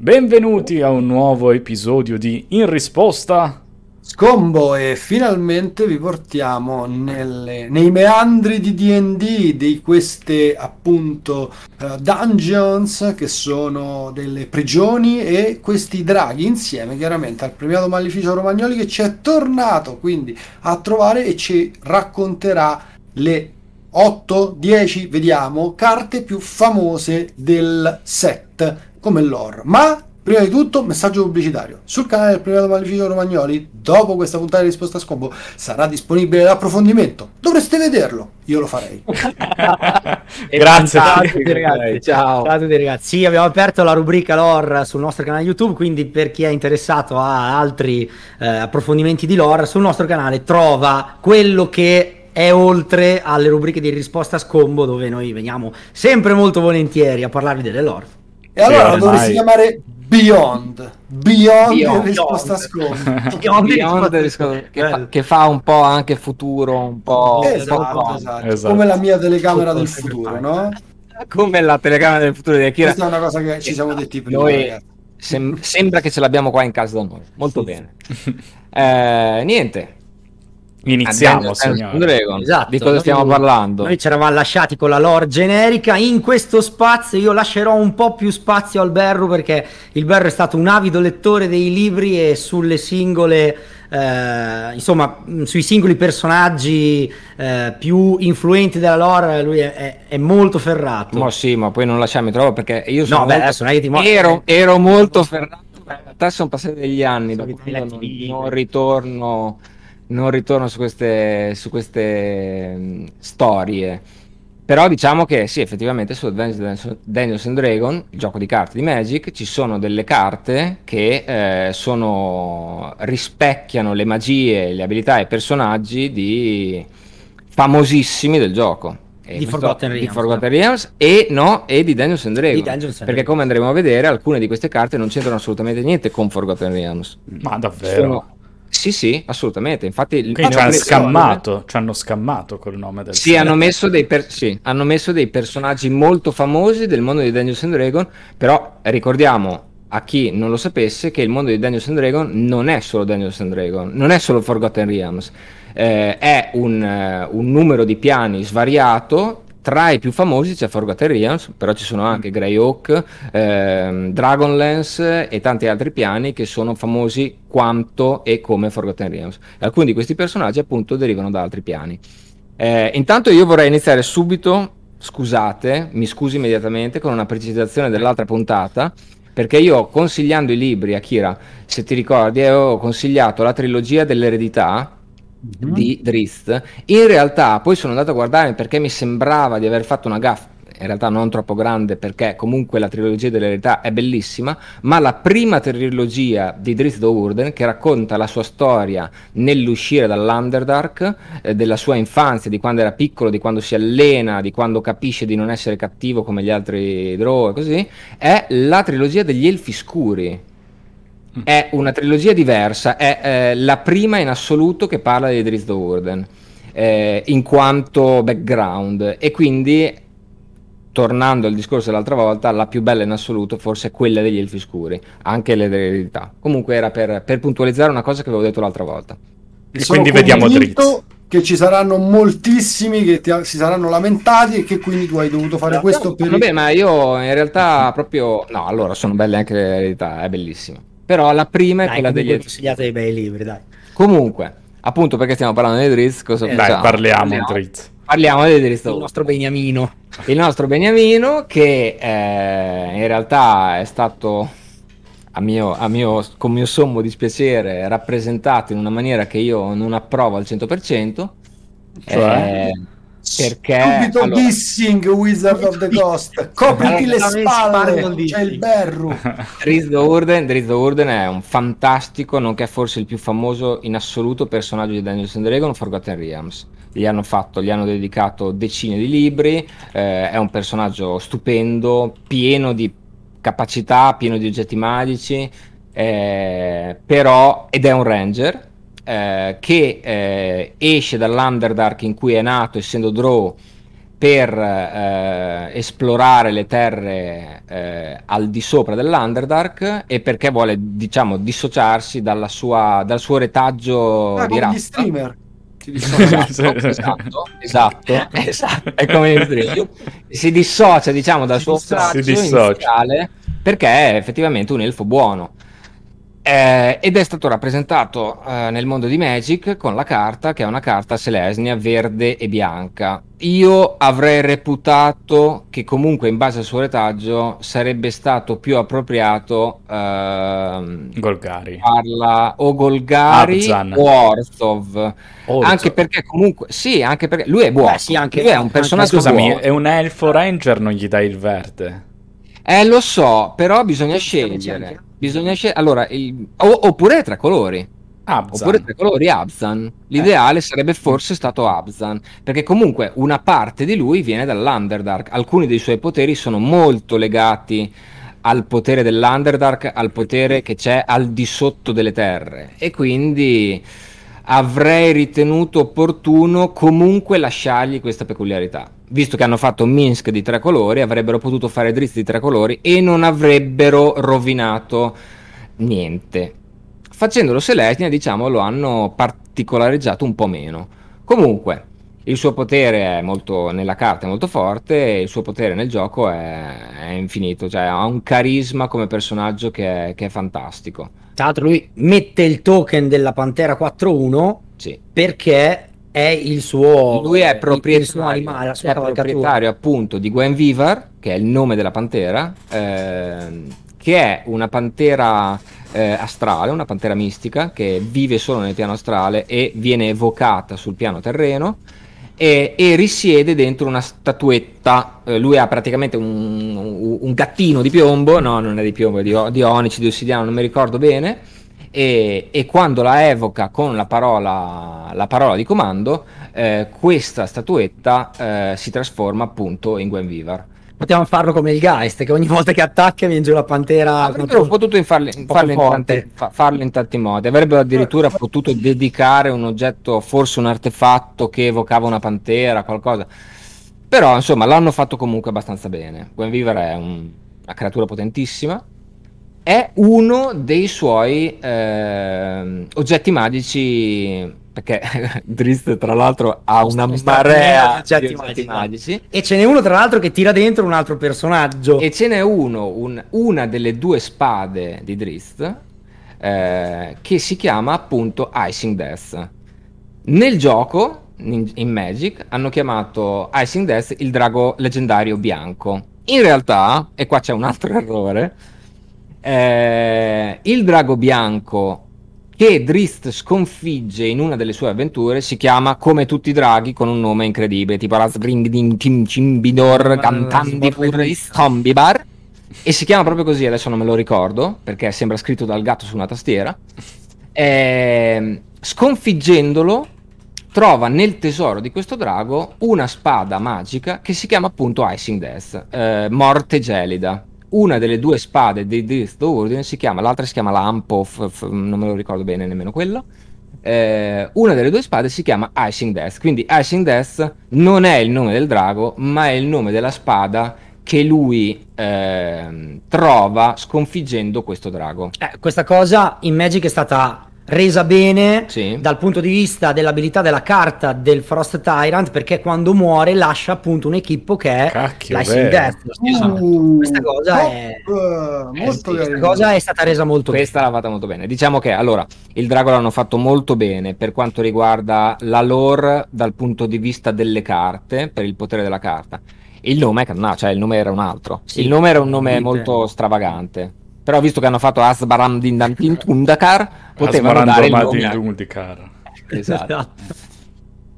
Benvenuti a un nuovo episodio di In risposta. Scombo e finalmente vi portiamo nelle, nei meandri di D&D di queste appunto uh, dungeons che sono delle prigioni e questi draghi insieme chiaramente al premiato Maleficio Romagnoli che ci è tornato quindi a trovare e ci racconterà le 8, 10, vediamo, carte più famose del set come lore. Ma Prima di tutto, messaggio pubblicitario. Sul canale del Primato Maleficio Romagnoli, dopo questa puntata di risposta a scombo, sarà disponibile l'approfondimento. Dovreste vederlo. Io lo farei. Grazie. Ciao a tutti ragazzi. Ciao. Ciao a tutti ragazzi. Sì, abbiamo aperto la rubrica lore sul nostro canale YouTube, quindi per chi è interessato a altri eh, approfondimenti di lore, sul nostro canale trova quello che è oltre alle rubriche di risposta a scombo dove noi veniamo sempre molto volentieri a parlarvi delle lore. E allora sì, dovresti chiamare Beyond, Beyond, Beyond risposta sconta. Beyond, Beyond risposta, che, fa, che, fa, un po' anche futuro, un po', esatto, un po esatto. esatto. come la mia telecamera del futuro, no? Come la telecamera del futuro di Akira. Questa è una cosa che ci siamo detti prima. Noi, sem- sembra che ce l'abbiamo qua in casa da noi. Molto bene. eh, niente, Iniziamo, Dragon. Esatto, di cosa stiamo parlando? Noi ci eravamo lasciati con la lore generica. In questo spazio io lascerò un po' più spazio al Berru perché il Berru è stato un avido lettore dei libri e sulle singole, eh, insomma, sui singoli personaggi eh, più influenti della lore lui è, è, è, molto ferrato. Ma sì, ma poi non lasciarmi troppo perché io sono no, molto... beh, adesso non è che ti mo- ero, ero molto ferrato. In realtà sono passati degli anni, dopo non, non ritorno non ritorno su queste, su queste mh, storie. Però diciamo che sì, effettivamente su Dungeons and Dragon, il gioco di carte di Magic, ci sono delle carte che eh, sono, rispecchiano le magie, le abilità e i personaggi di famosissimi del gioco. di Forgotten, Realms, di Forgotten Realms e, no, e di Dungeons and Dragons. Dungeons perché come andremo a vedere, alcune di queste carte non c'entrano assolutamente niente con Forgotten Realms. Ma davvero? Sono, sì, sì, assolutamente. Infatti, Quindi ci hanno scammato, ci hanno scammato col nome del sì hanno, messo dei per... sì, hanno messo dei personaggi molto famosi del mondo di Dungeons and Dragons, però ricordiamo a chi non lo sapesse che il mondo di Dungeons and Dragons non è solo Dungeons and Dragons, non è solo Forgotten Realms, eh, è un, uh, un numero di piani svariato tra i più famosi c'è Forgotten Realms, però ci sono anche Greyhawk, ehm, Dragonlance e tanti altri piani che sono famosi quanto e come Forgotten Realms. Alcuni di questi personaggi appunto derivano da altri piani. Eh, intanto io vorrei iniziare subito, scusate, mi scusi immediatamente con una precisazione dell'altra puntata, perché io consigliando i libri a Kira, se ti ricordi, avevo consigliato la trilogia dell'eredità mm-hmm. di Drist. In realtà poi sono andato a guardare perché mi sembrava di aver fatto una gaffa in realtà non troppo grande perché comunque la trilogia dell'eredità è bellissima, ma la prima trilogia di Drizzt Do'Urden che racconta la sua storia nell'uscire dall'Underdark, eh, della sua infanzia, di quando era piccolo, di quando si allena, di quando capisce di non essere cattivo come gli altri Drow e così, è la trilogia degli Elfi Scuri è una trilogia diversa, è eh, la prima in assoluto che parla di Drizzt Do'Urden eh, in quanto background e quindi tornando al discorso dell'altra volta, la più bella in assoluto forse è quella degli Elfi Scuri, anche l'eredità. Comunque era per, per, puntualizzare una cosa che avevo detto l'altra volta. E quindi vediamo Drizzt che ci saranno moltissimi che ti, si saranno lamentati e che quindi tu hai dovuto fare no, questo per... Vabbè, ma io in realtà proprio... No, allora sono belle anche le eredità, è bellissima. Però la prima dai, è quella degli... consigliate dei bei libri, dai. Comunque, appunto perché stiamo parlando di Drizzt, cosa eh, dai, parliamo di Drizzt. Parliamo di Drizzt. Il nostro Beniamino. Il nostro Beniamino che eh, in realtà è stato a mio, a mio, con mio sommo dispiacere rappresentato in una maniera che io non approvo al 100%. Cioè? Eh, perché subito allora... dissing Wizard of the Coast. Copriti le spalle c'è il berru Drizzt Urden, Urden è un fantastico nonché forse il più famoso in assoluto personaggio di Dungeons and Dragons Forgotten Realms. Gli hanno fatto gli hanno dedicato decine di libri eh, è un personaggio stupendo pieno di capacità pieno di oggetti magici eh, però ed è un ranger eh, che eh, esce dall'Underdark in cui è nato essendo Drow per eh, esplorare le terre eh, al di sopra dell'Underdark e perché vuole, diciamo, dissociarsi dalla sua, dal suo retaggio Ah, di gli razza. streamer. Si Esatto, esatto, esatto, esatto, è come streamer. Si dissocia, diciamo, dal Si suo dissocia. Si dissocia. iniziale perché è effettivamente un elfo buono. Eh, ed è stato rappresentato eh, nel mondo di Magic con la carta che è una carta Selesnia verde e bianca. Io avrei reputato che comunque in base al suo retaggio sarebbe stato più appropriato ehm, Golgari. farla o Golgari Abzan. o Orthov. Orzo. Anche perché comunque sì, anche perché lui è buono. Beh, sì, anche- lui è un anche- personaggio Scusami, buono. è un elfo ranger, non gli dai il verde. Eh, lo so, però bisogna scegliere. Bisogna scegliere. Allora, il- o- oppure tre colori. Abzan. Oppure tre colori Abzan. L'ideale sarebbe forse stato Abzan, perché comunque una parte di lui viene dall'Underdark. Alcuni dei suoi poteri sono molto legati al potere dell'Underdark, al potere che c'è al di sotto delle terre. E quindi avrei ritenuto opportuno comunque lasciargli questa peculiarità. Visto che hanno fatto Minsk di tre colori, avrebbero potuto fare Drizzt di tre colori e non avrebbero rovinato niente. Facendolo Selesnia, diciamo, lo hanno particolareggiato un po' meno. Comunque, il suo potere è molto nella carta è molto forte e il suo potere nel gioco è, è infinito, cioè ha un carisma come personaggio che è, che è fantastico. Tra l'altro lui mette il token della Pantera 4-1 Sì. perché è il suo Lui è proprietario, animale, è proprietario appunto di Gwen Vivar, che è il nome della pantera, ehm, che è una pantera eh, astrale, una pantera mistica che vive solo nel piano astrale e viene evocata sul piano terreno. E, e risiede dentro una statuetta. Eh, lui ha praticamente un, un- un gattino di piombo, no, non è di piombo, è di, di onici, di ossidiano, non mi ricordo bene. E, e quando la evoca con la parola, la parola di comando, eh, questa statuetta eh, si trasforma appunto in Gwen Vivar. Potevamo farlo come il Geist, che ogni volta che attacca viene giù la Pantera. Avrebbero potuto in farle- in tanti, fa- farlo in tanti modi. Avrebbero addirittura potuto dedicare un oggetto, forse un artefatto che evocava una pantera, qualcosa. Però insomma l'hanno fatto comunque abbastanza bene. Gwen Vivar è un- una creatura potentissima. È uno dei suoi ehm, oggetti magici. Perché Drizzt, tra l'altro, ha una marea di oggetti oggetti magici. magici. E ce n'è uno, tra l'altro, che tira dentro un altro personaggio. E ce n'è uno, un- una delle due spade di Drizzt, eh, che si chiama appunto Icing Death. Nel gioco, in, in Magic, hanno chiamato Icing Death il drago leggendario bianco. In realtà, e qua c'è un altro errore, eh, il drago bianco che Drizzt sconfigge in una delle sue avventure si chiama come tutti i draghi con un nome incredibile tipo Razgringdin Kim Cimbidor Cantandi Stombibar e si chiama proprio così adesso non me lo ricordo perché sembra scritto dal gatto su una tastiera. Ehm, sconfiggendolo trova nel tesoro di questo drago una spada magica che si chiama appunto Icing Death, eh, morte gelida. Una delle due spade di Drizzt Ordine si chiama, l'altra si chiama Lampo, f- f- non me lo ricordo bene nemmeno quello. Eh, una delle due spade si chiama Icing Death, quindi Icing Death non è il nome del drago, ma è il nome della spada che lui ehm, trova sconfiggendo questo drago. Eh, questa cosa in Magic è stata resa bene Sì. dal punto di vista dell'abilità della carta del Frost Tyrant perché quando muore lascia appunto un equippo che è Cacchio, l'Icing. Death. Uh, Questa cosa è- top, eh, Eh molto sì, Questa carino. cosa è stata resa molto bene. Questa l'ha fatta molto bene. Diciamo che allora il drago l'hanno fatto molto bene per quanto riguarda la lore dal punto di vista delle carte, per il potere della carta. Il nome, è- no, cioè il nome era un altro. Sì, il nome era un nome molto stravagante. Però visto che hanno fatto Asbaram Dindantin Tundakar, potevano dare il nome. Esatto.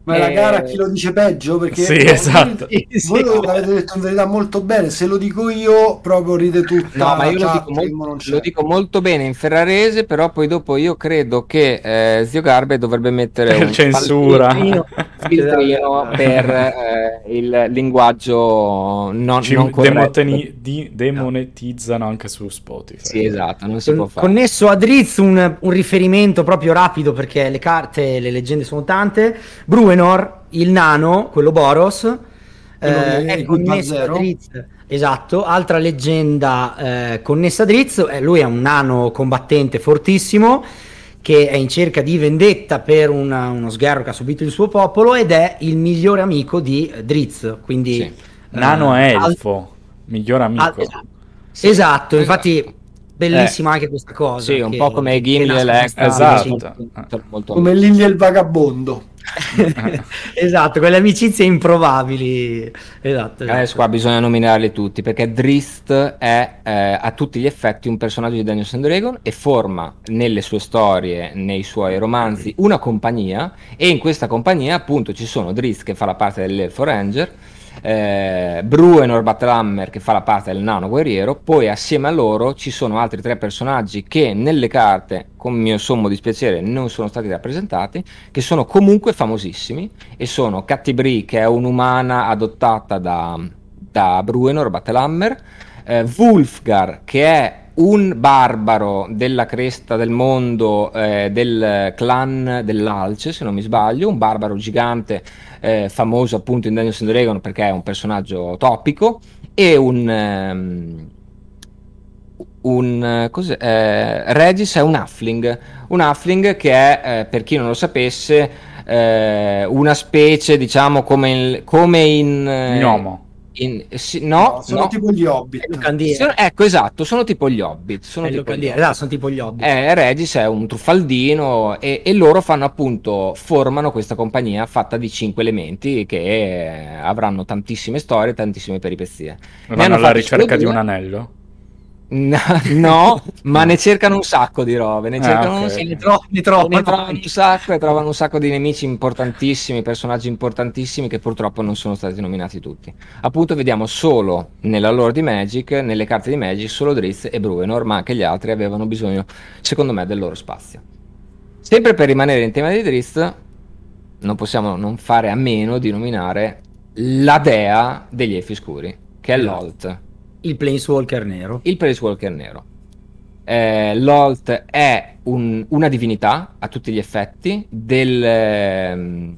Ma è la Eh, gara chi lo dice peggio? Perché Sì, esatto. Voi, Sì, l'avete detto in verità molto bene. Se lo dico io, proprio ride tutta. No, ma io lo dico, molto, mo non c'è. lo dico molto bene in ferrarese, però poi dopo io credo che eh, Zio Garbe dovrebbe mettere Per un censura. filtrino, filtrino per eh, il linguaggio non, Ci non demoteni- di- demonetizzano anche su Spotify. Sì, esatto, non si può Con- fare. Connesso a Drizzt un, un riferimento proprio rapido perché le carte, le leggende sono tante. Bruenor, il nano, quello Boros, eh, è connessa a Drizz. Esatto, altra leggenda eh, connessa a Drizz, eh, lui è un nano combattente fortissimo che è in cerca di vendetta per una, uno sgherro che ha subito il suo popolo ed è il migliore amico di Drizz, quindi... Sì. Nano eh, elfo, al... miglior amico. Al... Esatto, sì. esatto, infatti bellissima eh. anche questa cosa. Sì, un po' come Gimli e Lex. Esatto. Come Lily e il vagabondo. esatto, quelle amicizie improbabili. Esatto, esatto. Adesso qua bisogna nominarli tutti perché Drist è eh, a tutti gli effetti un personaggio di Daniel Dragon e forma nelle sue storie, nei suoi romanzi, una compagnia e in questa compagnia appunto ci sono Drist che fa la parte dell'Elfo Ranger eh, Bruenor Battlehammer che fa la parte del nano guerriero, poi assieme a loro ci sono altri tre personaggi che nelle carte, con mio sommo dispiacere, non sono stati rappresentati, che sono comunque famosissimi e sono Cattibri che è un'umana adottata da, da Bruenor Battlehammer, eh, Wulfgar che è un barbaro della cresta del mondo eh, del clan dell'Alce, se non mi sbaglio, un barbaro gigante eh, famoso appunto in Dungeons and Dragons perché è un personaggio topico, e un... Um, un cos'è? Eh, Regis è un Huffling, un Huffling che è, eh, per chi non lo sapesse, eh, una specie, diciamo, come in... Come in Gnomo in, sì, no, no, sono no. tipo gli hobbit. Sono, ecco, esatto, sono tipo gli hobbit. Sono tipo gli hobbit. Esatto, sono tipo gli hobbit. Eh, Regis è un truffaldino e, e, loro fanno appunto, formano questa compagnia fatta di cinque elementi che avranno tantissime storie, tantissime peripezie. Vanno alla ricerca di un anello? No, ma ne cercano un sacco di robe. Ne ah, cercano ah, okay. un... ne, tro- ne, trovano. ne trovano un sacco e trovano un sacco di nemici importantissimi, personaggi importantissimi che purtroppo non sono stati nominati tutti. Appunto, vediamo solo nella lore di Magic, nelle carte di Magic, solo Drizzt e Bruenor, ma anche gli altri avevano bisogno, secondo me, del loro spazio. Sempre per rimanere in tema di Drizzt, non possiamo non fare a meno di nominare la dea degli Elfi Scuri, che è l'Olt il Planeswalker nero. Il Planeswalker nero. Eh, L'Olt è un, una divinità a tutti gli effetti del, ehm,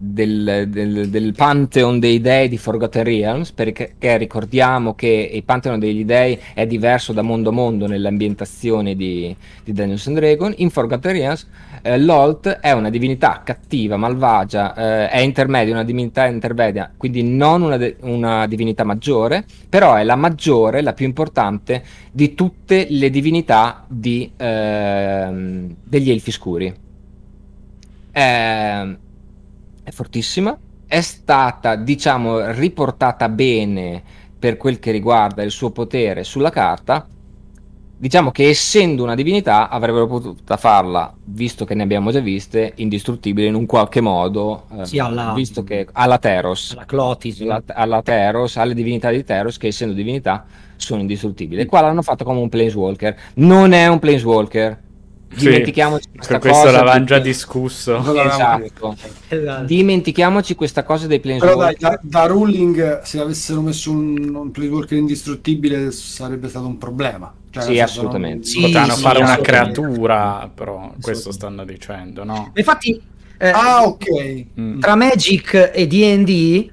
del, del, del, Pantheon dei dei di Forgotten Realms, perché ricordiamo che il Pantheon degli dei è diverso da mondo a mondo nell'ambientazione di, di Dungeons and Dragons. In Forgotten Realms eh, l'Olt è una divinità cattiva, malvagia, eh, è intermedia, una divinità intermedia, quindi non una, de- una, divinità maggiore, però è la maggiore, la più importante di tutte le divinità di, eh, degli Elfi Scuri. È, è fortissima, è stata, diciamo, riportata bene per quel che riguarda il suo potere sulla carta, diciamo che essendo una divinità avrebbero potuto farla, visto che ne abbiamo già viste, indistruttibile in un qualche modo, eh, sì, alla, visto che alla Teros, alla Clotis, alla, alla Teros, alle divinità di Teros che essendo divinità sono indistruttibili. E qua l'hanno fatto come un Planeswalker. Non è un Planeswalker. Dimentichiamoci sì, questa per questo l'avevamo già discusso. Esatto. esatto. Dimentichiamoci questa cosa dei Planeswalker. Però dai, da, da, ruling, se avessero messo un, un Planeswalker indistruttibile sarebbe stato un problema. Cioè, sì, assolutamente. Sì, Potranno sì, fare una creatura, però questo stanno dicendo, no? Infatti, eh, ah, ok. Mm. Tra Magic e DD,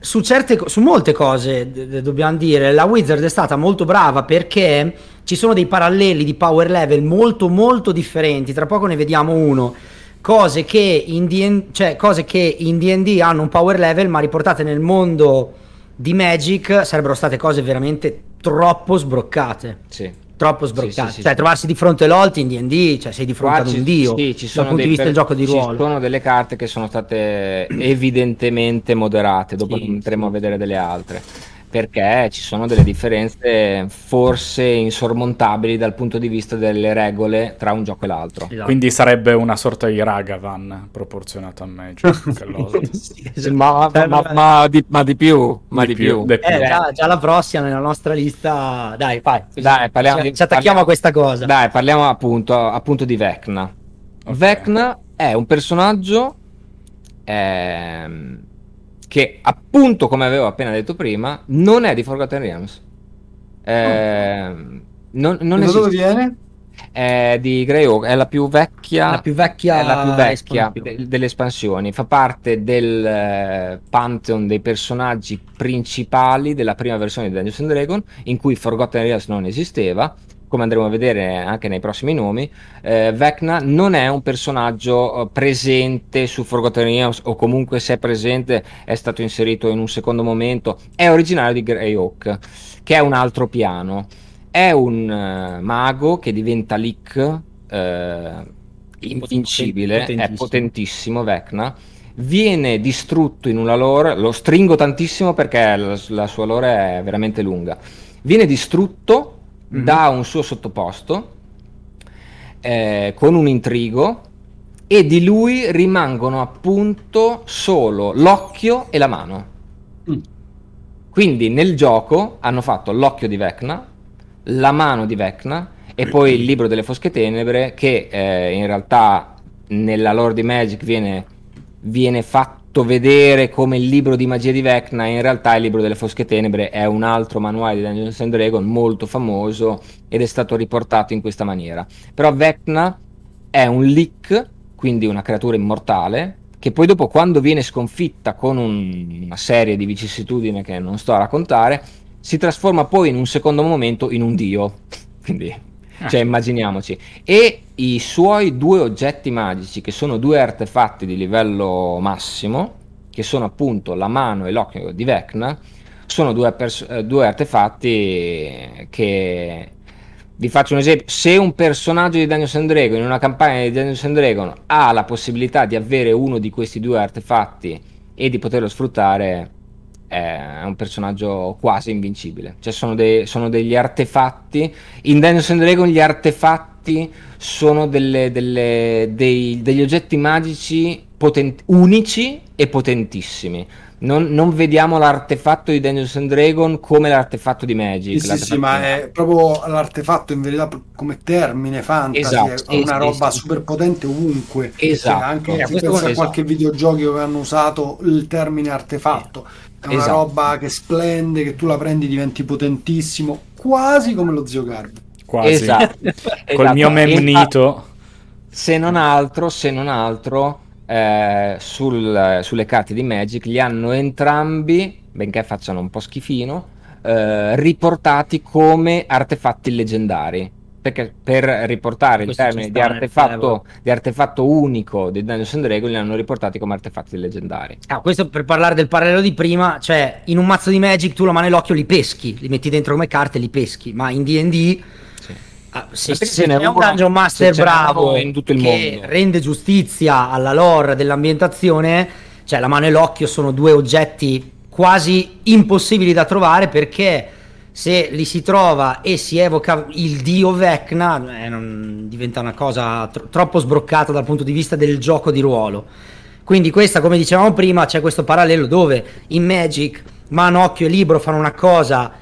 su, certe, su molte cose, d- dobbiamo dire, la Wizard è stata molto brava perché ci sono dei paralleli di power level molto, molto differenti. Tra poco ne vediamo uno. Cose che in, D- cioè, cose che in D&D hanno un power level, ma riportate nel mondo di Magic sarebbero state cose veramente troppo sbroccate. Sì. Troppo sbroccate. Sì, sì, cioè, trovarsi di fronte all'Olt in DD, cioè sei di fronte Qua ad un dio. Sì, ci sono dal punto di vista per... del gioco di ruolo. Ci sono delle carte che sono state evidentemente moderate. Dopo andremo a vedere delle altre perché ci sono delle differenze forse insormontabili dal punto di vista delle regole tra un gioco e l'altro. Esatto. Quindi sarebbe una sorta di Ragavan proporzionato a Magic. sì, esatto. ma, ma, ma, ma, di, ma, di, più, ma di, di più. più. Eh, già, già, la prossima nella nostra lista, dai, fai. Dai, parliamo, ci, ci attacchiamo parliamo, a questa cosa. Dai, parliamo appunto, appunto di Vecna. Okay. Vecna è un personaggio... Ehm, che appunto come avevo appena detto prima non è di Forgotten Realms eh, non, non da dove viene? È di Greyhawk, è la più vecchia, La più vecchia la più vecchia de- delle espansioni. Fa parte del eh, pantheon dei personaggi principali della prima versione di Dungeons and Dragons, in cui Forgotten Realms non esisteva. Come andremo a vedere anche nei prossimi nomi, eh, Vecna non è un personaggio eh, presente su Forgotten Realms, o comunque se è presente è stato inserito in un secondo momento. È originario di Greyhawk, che è un altro piano. È un eh, mago che diventa Lick eh, invincibile, è Potentissimo. potentissimo Vecna. Viene distrutto in una lore, lo stringo tantissimo perché la, la sua lore è veramente lunga. Viene distrutto Mhm. da un suo sottoposto eh, con un intrigo e di lui rimangono appunto solo l'occhio e la mano. Mm. Quindi nel gioco hanno fatto l'occhio di Vecna, la mano di Vecna e poi il libro delle fosche tenebre che eh, in realtà nella lore di Magic viene, viene fatto vedere come il libro di magia di Vecna, in realtà il libro delle fosche tenebre è un altro manuale di Dungeons and Dragons molto famoso ed è stato riportato in questa maniera. Però Vecna è un leak, quindi una creatura immortale, che poi dopo quando viene sconfitta con un- una serie di vicissitudini che non sto a raccontare, si trasforma poi in un secondo momento in un dio. Quindi, cioè, immaginiamoci. E i suoi due oggetti magici, che sono due artefatti di livello massimo, che sono appunto la mano e l'occhio di Vecna, sono due, pers- eh, due artefatti che vi faccio un esempio, se un personaggio di Dungeons and Dragons in una campagna di Dungeons and Dragons ha la possibilità di avere uno di questi due artefatti e di poterlo sfruttare, è un personaggio quasi invincibile. Cioè sono, dei- sono degli artefatti, in Dungeons and Dragons gli artefatti sono delle- delle- dei- degli oggetti magici poten- unici e potentissimi. Non, non vediamo l'artefatto di Dungeons and Dragons come l'artefatto di Magic. Sì, sì, sì, ma è proprio l'artefatto in verità come termine fantasy, Esatto, è una sì, roba sì. super potente ovunque. Esatto. Cioè, anche Eh, questo esatto. qualche videogioco che hanno usato il termine artefatto, è una Esatto. roba che splende, che tu la prendi diventi potentissimo, quasi come lo zio Garbo. Quasi. Esatto. Col Esatto. mio E infatti- memnito. se non altro, se non altro eh, sul- sulle carte di Magic li hanno entrambi, benché facciano un po' schifino, eh, riportati come artefatti leggendari. Perché per riportare il Questo ci termine di artefatto, di artefatto unico di Dungeons and Dragons li hanno riportati come artefatti leggendari. Ah, questo per parlare del parallelo di prima, cioè in un mazzo di Magic tu la mano e l'occhio li peschi, li metti dentro come carte e li peschi, ma in D&D Sì. Ah, se, se n'è c'è un Dungeon Master se bravo in tutto il che mondo. rende giustizia alla lore dell'ambientazione, cioè la mano e l'occhio sono due oggetti quasi impossibili da trovare perché se li si trova e si evoca il dio Vecna eh, diventa una cosa tro- troppo sbroccata dal punto di vista del gioco di ruolo. Quindi questa, come dicevamo prima, c'è questo parallelo dove in Magic mano, occhio e libro fanno una cosa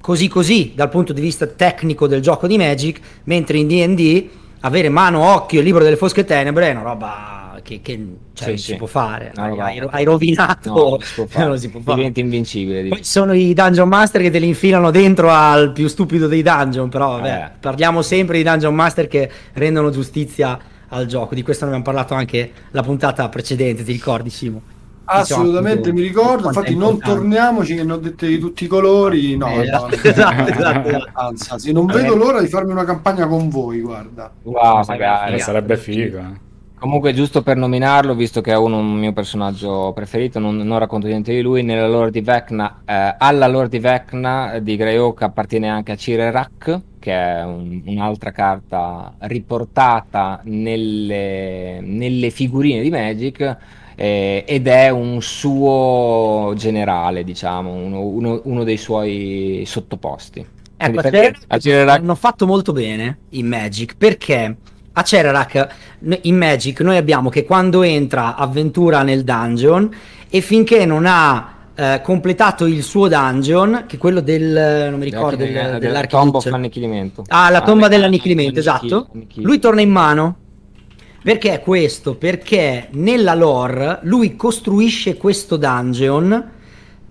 così così dal punto di vista tecnico del gioco di Magic, mentre in D&D avere mano, occhio e libro delle fosche tenebre è una roba che, che, cioè, Sì, non sì. si può fare. Roba- Hai, hai rovinato, No, non si non si può fare. Diventi invincibile. Poi ci sono i dungeon master che te li infilano dentro al più stupido dei dungeon, però vabbè, Eh. parliamo sempre di dungeon master che rendono giustizia al gioco. Di questo ne abbiamo parlato anche la puntata precedente, ti ricordi Simo? Assolutamente mi ricordo, infatti non torniamoci che ne ho dette di tutti i colori, no, Eh, no, esatto, esatto, esatto. Anzi, non vedo l'ora di farmi una campagna con voi, guarda. Wow, Sarebbe magari. Eh, sarebbe figo. eh. Comunque, giusto per nominarlo, visto che è uno un mio personaggio preferito, non, non racconto niente di lui. Nella lore di Vecna, eh, alla lore di Vecna eh, di Greyhawk appartiene anche a Cirerak, che è un- un'altra carta riportata nelle, nelle figurine di Magic. Eh, ed è un suo generale, diciamo, uno, uno- uno dei suoi sottoposti. Ecco, perché Cerarak a Cirerak hanno fatto molto bene in Magic perché a Cerarak n- in Magic noi abbiamo che quando entra avventura nel dungeon e finché non ha eh, completato il suo dungeon, che è quello del non mi ricordo del, del, del dell'Architect- tombo of annichilimento. Ah, la tomba Ah, dell'annichilimento, annichil- esatto. Lui torna in mano. Perché è questo? Perché nella lore lui costruisce questo dungeon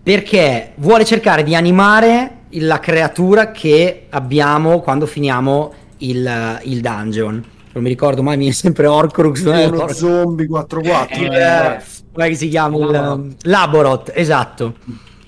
perché vuole cercare di animare la creatura che abbiamo quando finiamo il, il dungeon. Non mi ricordo mai, mi è sempre Orcrux. uno Orcrux. zombie 4-4. Il, eh. come si chiama? Il, Laborot, esatto.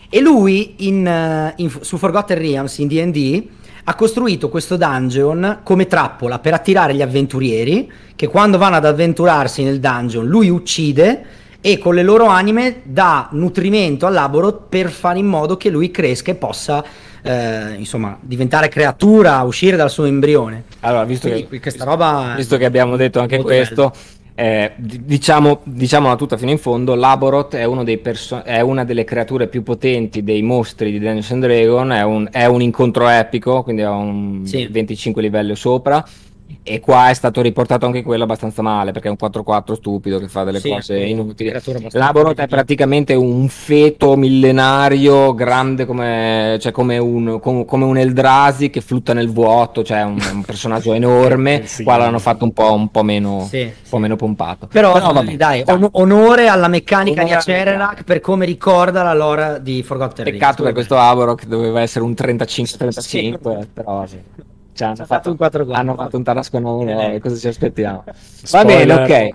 E lui in, eh, in- su Forgotten Realms in D&D ha costruito questo dungeon come trappola per attirare gli avventurieri che quando vanno ad avventurarsi nel dungeon lui uccide e con le loro anime dà nutrimento al Laborot per fare in modo che lui cresca e possa eh, insomma diventare creatura, uscire dal suo embrione. Allora, visto Quindi che, questa roba visto che abbiamo detto anche questo, eh, di- diciamo, diciamola tutta fino in fondo, Laboroth è, uno dei perso- è una delle creature più potenti dei mostri di Dungeons and Dragons, è un, è un incontro epico, quindi ha un Sì. 25 livelli sopra. E qua è stato riportato anche quello abbastanza male perché è un 4-4 stupido che fa delle Sì, cose inutili. Laboroth è praticamente un feto millenario grande come, cioè come, un, com- come un Eldrazi che flutta nel vuoto, cioè un, un personaggio enorme. Sì. Qua l'hanno fatto un po', un po' meno, Sì, un po' meno pompato. Però, vabbè, dai, on- onore alla meccanica Onore di Acererac per come ricorda la lore di Forgotten. Peccato per questo Avoro che doveva essere un 35-35, però sì. Cioè, hanno, fatto, fatto un 4-4. hanno fatto un tarascone, Eh. cosa ci aspettiamo? Va bene, ok.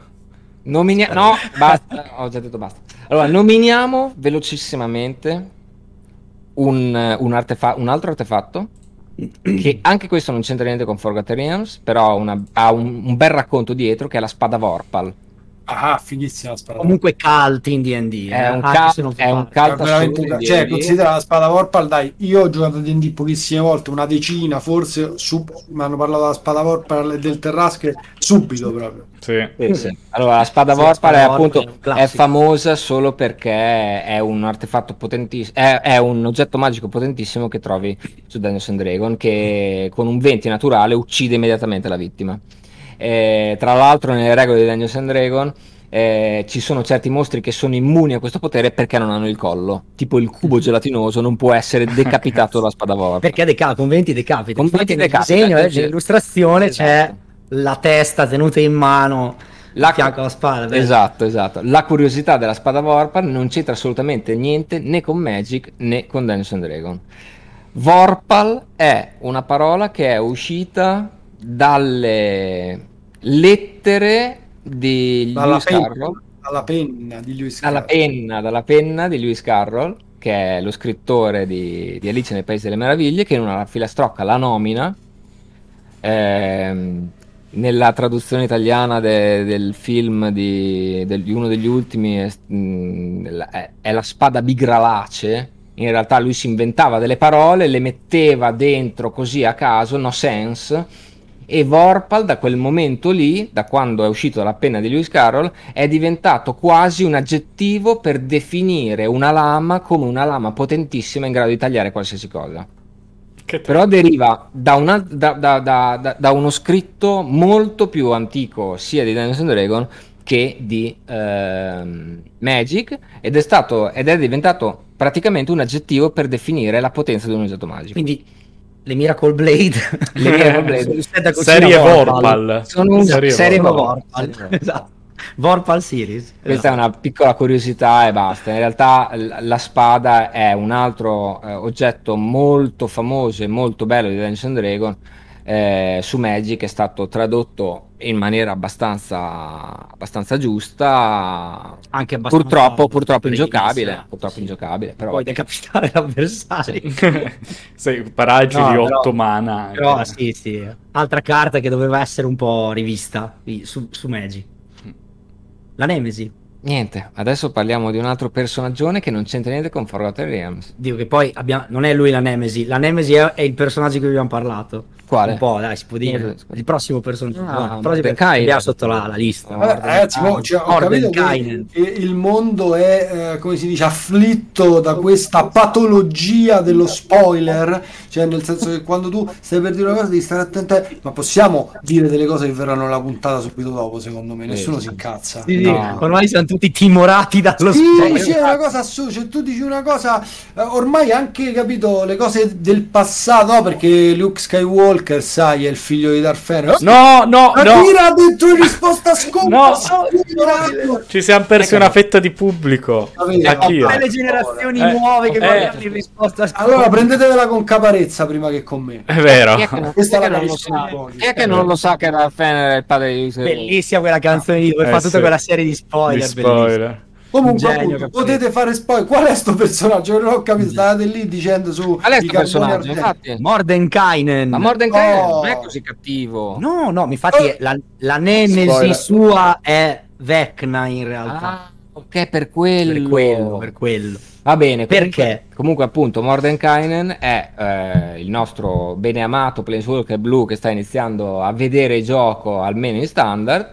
Nominia- no, basta, ho già detto basta. Allora, nominiamo velocissimamente un, un artefa- un altro artefatto che anche questo non c'entra niente con Forgotten Realms, però ha una- ha un, un bel racconto dietro che è la spada Vorpal. Ah, fighissima la spada. Comunque cult in D&D. È eh, un, anche cal- è un cult È veramente di cioè, D&D. considera la spada Vorpal, dai, io ho giocato a D&D pochissime volte, una decina, forse su, mi hanno parlato della spada Vorpal e del Terrasche subito proprio. Sì. Sì, sì. Allora, la spada Sì, Vorpal spada è appunto è è famosa solo perché è un artefatto potentissimo, è, è un oggetto magico potentissimo che trovi su Dungeons and Dragon che con un 20 naturale uccide immediatamente la vittima. Eh, tra l'altro, nelle regole di Dungeons and Dragon eh, ci sono certi mostri che sono immuni a questo potere perché non hanno il collo, tipo il cubo gelatinoso non può essere decapitato dalla spada Vorpal. Perché deca- con 20 decapita. Con 20 Infatti nel decapita, disegno, eh, nell'illustrazione Esatto. c'è la testa tenuta in mano La- fianco alla spada. bello. Esatto, esatto. La curiosità della spada Vorpal non c'entra assolutamente niente né con Magic né con Dungeons and Dragons. Vorpal è una parola che è uscita dalle lettere di Dalla Lewis penna, Carroll, dalla penna di Lewis dalla Carroll. penna, dalla penna di Lewis Carroll, che è lo scrittore di, di Alice nel Paese delle Meraviglie, che in una filastrocca la nomina ehm, nella traduzione italiana de- del film di, del- di uno degli ultimi è, la- è- è la spada bigralace. In realtà lui si inventava delle parole, le metteva dentro così a caso, no sense. E Vorpal da quel momento lì, da quando è uscito dalla penna di Lewis Carroll, è diventato quasi un aggettivo per definire una lama come una lama potentissima in grado di tagliare qualsiasi cosa. Che Però deriva da, una- da- da- da- da- da uno scritto molto più antico sia di Dungeons and Dragons che di ehm, Magic ed è, stato, ed è diventato praticamente un aggettivo per definire la potenza di un oggetto magico. Quindi le Miracle Blade. Le Miracle Blade. Serie Vorpal. Sono un- Serie serie Vorpal. Vorpal. Esatto. Vorpal Series. Questa è una piccola curiosità e basta. In realtà l- la spada è un altro eh, oggetto molto famoso e molto bello di Dungeons and Dragons. eh, su Magic è stato tradotto in maniera abbastanza, abbastanza giusta. Anche abbastanza Purtroppo, purtroppo ingiocabile. Purtroppo Sì. ingiocabile. Però Puoi decapitare l'avversario. Sei paraggi No, di però- 8 mana. Però sì, sì. Altra carta che doveva essere un po' rivista su, su Magic. La Nemesi. niente. Adesso parliamo di un altro personaggione che non c'entra niente con Forgotten Realms. Dico che poi abbiamo, non è lui la Nemesi. La Nemesi è, è il personaggio di cui abbiamo parlato. Quale? Un po', dai, si può dire. Il prossimo personaggio. Ah, il prossimo sotto la, la lista. Vabbè, ragazzi, mo, cioè, ho capito che il mondo è, eh, come si dice, afflitto da questa patologia dello spoiler, cioè nel senso che quando tu stai per dire una cosa devi stare attento, a- ma possiamo dire delle cose che verranno nella puntata subito dopo, secondo me, nessuno Sì. si incazza. Sì, sì, No. ormai siamo tutti timorati dallo sì, spoiler. sì, è una cosa assurda. Cioè, tu dici una cosa, eh, ormai anche capito le cose del passato, no? Perché Luke Skywalker, sai, è il figlio di Vader. No, no, Ma no. l'ha detto in risposta scomoda? No. Ci siamo persi una fetta di pubblico. Akira. Le generazioni Eh, nuove che eh. magari in risposta a Allora prendetevela con caparezza prima che con me. È vero. Chi è che non, Questa è la non lo sa? Chi è che non lo sa che Vader è il padre di? Bellissima quella canzone di dove Eh, fa tutta sì. quella serie di spoiler. Di spoiler. Comunque, appunto, potete fare spoiler. Qual è sto personaggio? Non ho capito. Stavate lì dicendo su. Qual è carboni personaggio? Infatti. Mordenkainen. Ma Mordenkainen Oh. non è così cattivo. No, no, infatti Oh. la, la nemesi Spoiler. sua è Vecna in realtà. Ah, ok, per quello. per quello, per quello. Va bene. Perché? Comunque, comunque appunto, Mordenkainen è eh, il nostro beneamato Planeswalker blu che sta iniziando a vedere il gioco almeno in standard,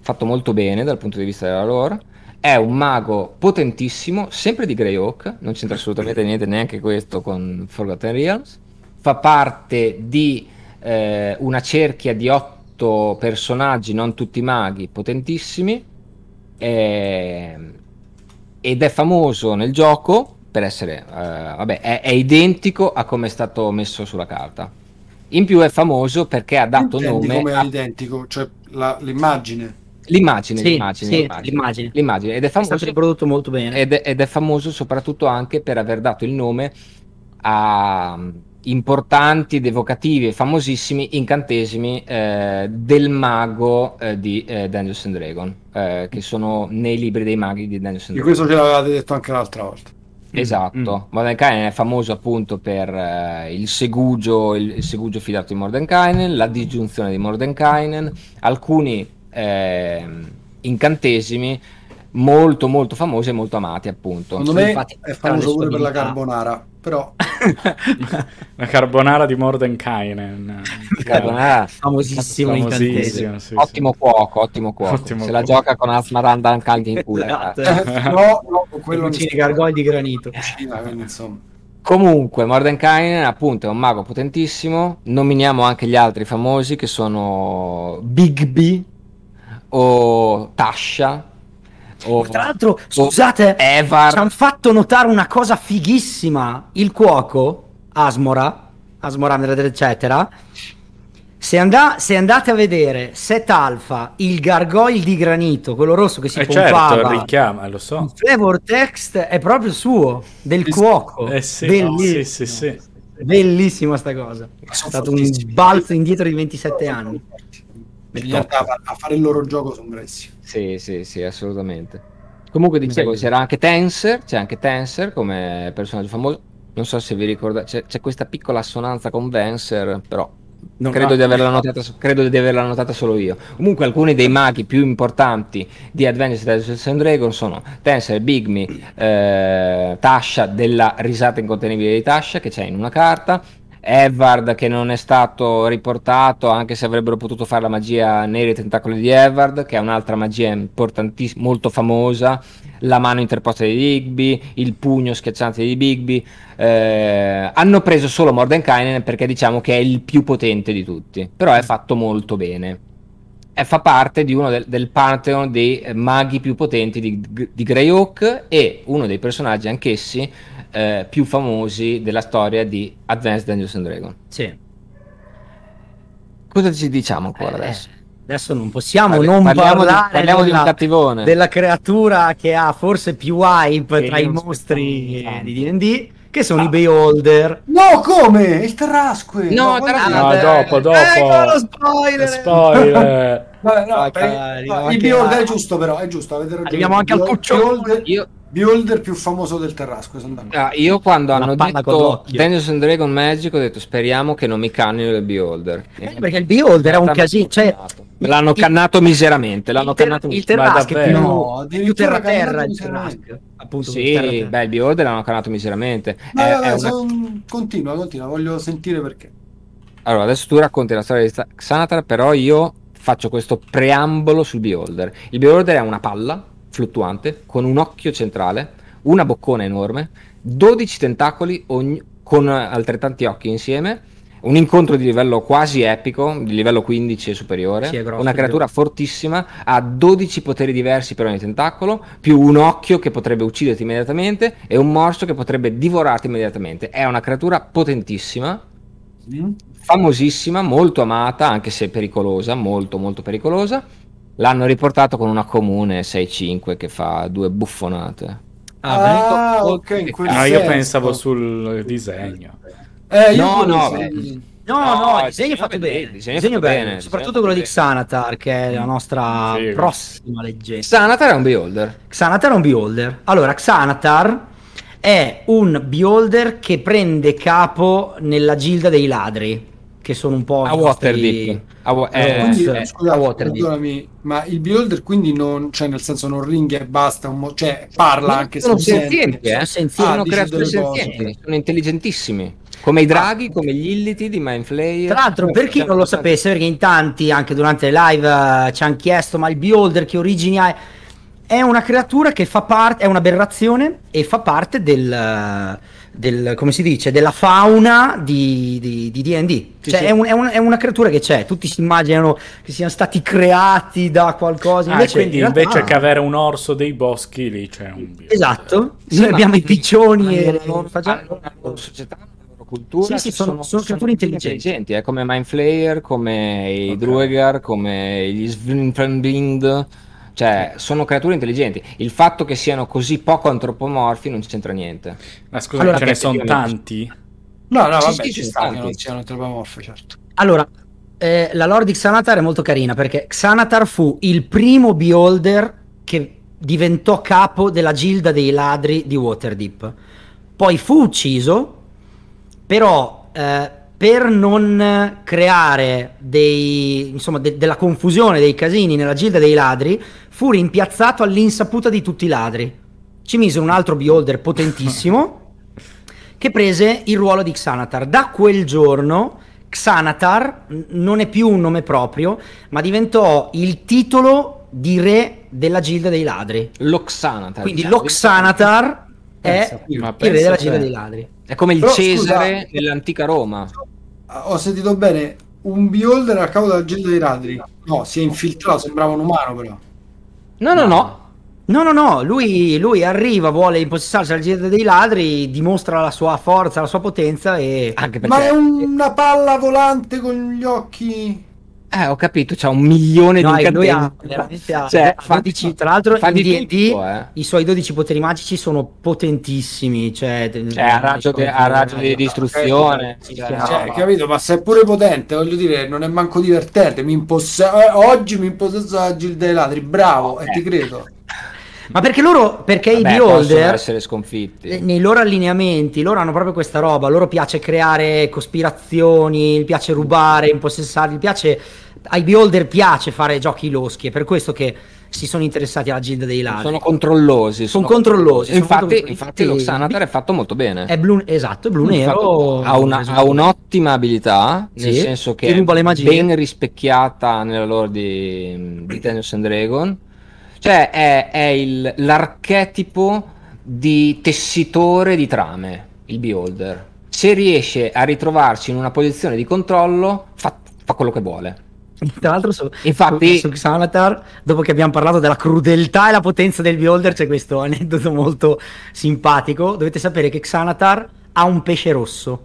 fatto molto bene dal punto di vista della lore. È un mago potentissimo, sempre di Greyhawk, non c'entra assolutamente niente neanche questo con Forgotten Realms. Fa parte di eh, una cerchia di otto personaggi, non tutti maghi, potentissimi. Ehm, ed è famoso nel gioco per essere, eh, vabbè, è, è identico a come è stato messo sulla carta. In più è famoso perché ha dato Intendi nome come a- identico, cioè la- l'immagine. L'immagine, Sì, l'immagine, sì, l'immagine, l'immagine. l'immagine. ed è È stato famoso riprodotto molto bene. ed è, ed è famoso soprattutto anche per aver dato il nome a mm, importanti ed evocativi e famosissimi incantesimi eh, del mago eh, di eh, Dungeons and Dragon, eh, che sono nei libri dei maghi di Dungeons and Di Dragon. questo ce l'avevate detto anche l'altra volta. Esatto, Mm. Mordenkainen è famoso appunto per eh, il segugio, il, il segugio fidato di Mordenkainen, la disgiunzione di Mordenkainen, alcuni ehm, incantesimi molto molto famosi e molto amati appunto. Secondo Sì, me infatti, è famoso pure per la carbonara, però La carbonara di Mordenkainen. Carbonara, famosissimo incantesimo. Famosissimo, sì, sì. ottimo cuoco, ottimo cuoco. Ottimo Se la cuoco. gioca con Asmarandan anche in culo. Esatto. ragazzi. eh, no, no, quello ne- gargogli di granito. cucina, quindi insomma. Comunque, Mordenkainen appunto è un mago potentissimo. Nominiamo anche gli altri famosi che sono Bigby o Tasha o Tra l'altro, scusate, Evar. ci hanno fatto notare una cosa fighissima. Il cuoco, Asmora, Asmora, eccetera. Se, anda- se andate a vedere Set Alpha, il gargoyle di granito, quello rosso che si Eh certo, pompava, richiama, lo so. il flavor text è proprio suo, del cuoco. Eh sì, Bellissimo. sì, sì, sì. Bellissima sta cosa. È stato un balzo indietro di 27 anni. Bisogna andare a, fare il loro gioco, sono bravissimi. Sì, sì, sì, assolutamente. Comunque dicevo, c'era anche Tenser, c'è anche Tenser come personaggio famoso. Non so se vi ricordate, c'è, c'è questa piccola assonanza con Venser, però No, credo, no. di averla notata, credo di averla notata solo io. Comunque alcuni dei maghi più importanti di Adventures of Dungeons and Dragons sono Tenser, Bigme, eh, Tasha della risata incontenibile di Tasha che c'è in una carta, Evard che non è stato riportato anche se avrebbero potuto fare la magia neri tentacoli di Evard che è un'altra magia importantissima, molto famosa, la mano interposta di Bigby, il pugno schiacciante di Bigby. Eh, hanno preso solo Mordenkainen perché diciamo che è il più potente di tutti, però è fatto molto bene. E fa parte di uno del, del pantheon dei eh, maghi più potenti di, di Greyhawk e uno dei personaggi anch'essi eh, più famosi della storia di Advanced Dungeons and Dragons. Sì. Cosa ci diciamo ancora Eh, adesso? Adesso non possiamo Parli- non parliamo di- parlare parliamo di un della, cattivone. della creatura che ha forse più hype Che tra i mostri di D&D, che sono i Beholder. No, come? Il Terrasque! No, guarda- Terrasque- No, Vabbè. dopo, dopo. Ecco lo spoiler! Spoiler. Vabbè, no, Ah, per- cari, no, no, il Beholder è giusto però, è giusto, avete ragione. Arriviamo anche al cucciolo. Beholder, Io, Beholder più famoso del d'accordo. ah, io quando Una hanno detto. Dungeons and Dragons Magic ho detto speriamo che non mi cannino il Beholder. Eh, perché il Beholder è un casino, cioè l'hanno il- cannato miseramente, l'hanno il, ter- cannato il davvero? più, No, più terra-terra cannato il. Terrasque. Appunto, Sì, beh, il Beholder l'hanno cannato miseramente. Ma È- vabbè, è una- son- continua, continua, voglio sentire perché. Allora, adesso tu racconti la storia di Xanatar, però io faccio questo preambolo sul Beholder. Il Beholder è una palla fluttuante con un occhio centrale, una boccona enorme, 12 tentacoli ogni- con altrettanti occhi insieme, un incontro di livello quasi epico, di livello 15 e superiore, Sì, è grosso, una creatura fortissima, ha 12 poteri diversi per ogni tentacolo, più un occhio che potrebbe ucciderti immediatamente e un morso che potrebbe divorarti immediatamente. È una creatura potentissima, Mm? famosissima, molto amata, anche se pericolosa, molto molto pericolosa. L'hanno riportato con una comune 6-5 che fa due buffonate. Ah, beh. ok, in quel Ah, io pensavo sul disegno. Eh, No, no, beh. No, No, no, il disegno è fatto bene. Il disegno disegno fatto bene, il soprattutto quello è di Xanatar, che è la nostra Sì. prossima leggenda. Xanatar è un beholder. Xanatar è un beholder. Allora, Xanatar è un beholder che prende capo nella gilda dei ladri, che sono un po' A Waterdeep. A wa- eh, Quindi, eh, scusa, a Waterdeep. ma il beholder quindi non, cioè nel senso non ringhia e basta, un mo- cioè parla anche se sono senzienti, eh? Sono senzienti. Ah, creature cose. senzienti, sono intelligentissimi. Come i draghi, come gli illiti di Mindflayer. Tra l'altro, per chi non lo sapesse, perché in tanti anche durante le live eh, ci hanno chiesto: ma il beholder che origini ha? È una creatura che fa parte, è un'aberrazione e fa parte del, eh, del come si dice, della fauna di di- di D&D. Sì, cioè sì. È, un- è un- è una creatura che c'è, tutti si immaginano che siano stati creati da qualcosa. Ah, Invece, quindi in realtà- invece che avere un orso dei boschi, lì c'è un. Esatto, Sì, noi abbiamo i piccioni e hanno la loro, facciamo- la loro società, cultura. Sì, sì, ci sono- sono creature intelligenti. eh, come Mindflayer, come i Ok. Druegar, come gli Svinfenbind. Cioè, sono creature intelligenti. Il fatto che siano così poco antropomorfi non c'entra niente. Ma scusa, Allora, ce ne sono tanti? No, no, Sì, vabbè, sì, ci ci sta sono che non siano antropomorfi, certo. Allora, eh, la lore di Xanatar è molto carina perché Xanatar fu il primo beholder che diventò capo della gilda dei ladri di Waterdeep. Poi fu ucciso, però eh, per non creare dei, insomma, de- della confusione, dei casini nella gilda dei ladri, fu rimpiazzato all'insaputa di tutti i ladri. Ci mise un altro beholder potentissimo che prese il ruolo di Xanatar. Da quel giorno Xanatar non è più un nome proprio, ma diventò il titolo di re della Gilda dei Ladri. L'Oxanatar. Quindi diciamo. l'Oxanatar Pensa, è il re della. Gilda dei Ladri. È come il Però, Cesare scusa- nell'antica Roma. Ah, Ho sentito bene, un beholder a capo della gilda dei ladri. No, si è infiltrato, sembrava un umano però. No, no, no. No, no, no, lui, lui arriva, vuole impossessarsi della Gilda dei Ladri, dimostra la sua forza, la sua potenza e... Anche perché... Ma è una palla volante con gli occhi. Eh, ho capito, c'ha un milione No, di e lui ha incantesimi. Cioè, ha 12 tra l'altro fa in D&D tutto, eh. i suoi 12 poteri magici sono potentissimi, cioè, Cioè, ha raggio, di- ha raggio di distruzione. Sì, Cioè, sì, no. Cioè, capito? Ma se è pure potente, voglio dire, non è manco divertente. Mi eh, oggi mi impossesso la gilda dei ladri, bravo, e ti credo. Ma perché loro, perché i Vabbè, possono beholder essere sconfitti. nei loro allineamenti, loro hanno proprio questa roba, loro piace creare cospirazioni, gli piace rubare, impossessarli, piace ai beholder piace fare giochi loschi, è per questo che si sono interessati alla Gilda dei Ladri. Sono controllosi. Sono controllosi, sono Infatti, molto- infatti lo Xanatar è fatto molto bene. È blu, esatto, è blu nero. ha, una- ha un'ottima abilità, nel Sì, senso che è ben rispecchiata nella lore di, di Dungeons and Dragon. Cioè è, è il- l'archetipo di tessitore di trame, il beholder. Se riesce a ritrovarsi in una posizione di controllo, fa, fa quello che vuole. Tra l'altro su, Infatti- su, su Xanatar, dopo che abbiamo parlato della crudeltà e la potenza del beholder, c'è questo aneddoto molto simpatico. Dovete sapere che Xanatar ha un pesce rosso,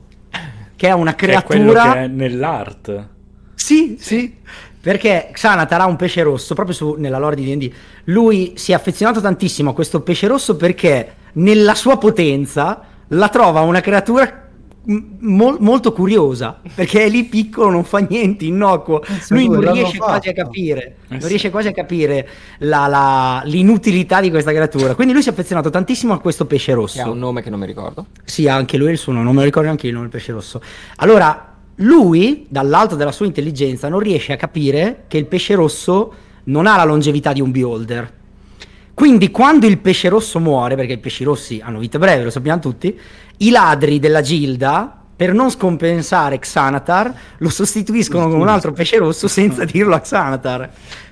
che è una Che è quello creatura... che è nell'art. Sì, sì. Perché Xanatar ha un pesce rosso, proprio su, nella lore di D&D. Lui si è affezionato tantissimo a questo pesce rosso perché nella sua potenza la trova una creatura m- mol- molto curiosa, perché è lì piccolo, non fa niente, innocuo. Pensa Lui non riesce quasi a capire, Eh non riesce quasi a capire la- la- l'inutilità di questa creatura. Quindi lui si è affezionato tantissimo a questo pesce Che ha rosso. un nome che non mi ricordo. Sì, anche lui è il suo nome, non me lo ricordo neanche io il nome del pesce rosso. Allora, lui, dall'alto della sua intelligenza, non riesce a capire che il pesce rosso non ha la longevità di un beholder. Quindi, quando il pesce rosso muore, perché i pesci rossi hanno vita breve, lo sappiamo tutti, i ladri della gilda, per non scompensare Xanatar, lo sostituiscono con un altro pesce rosso senza dirlo a Xanatar.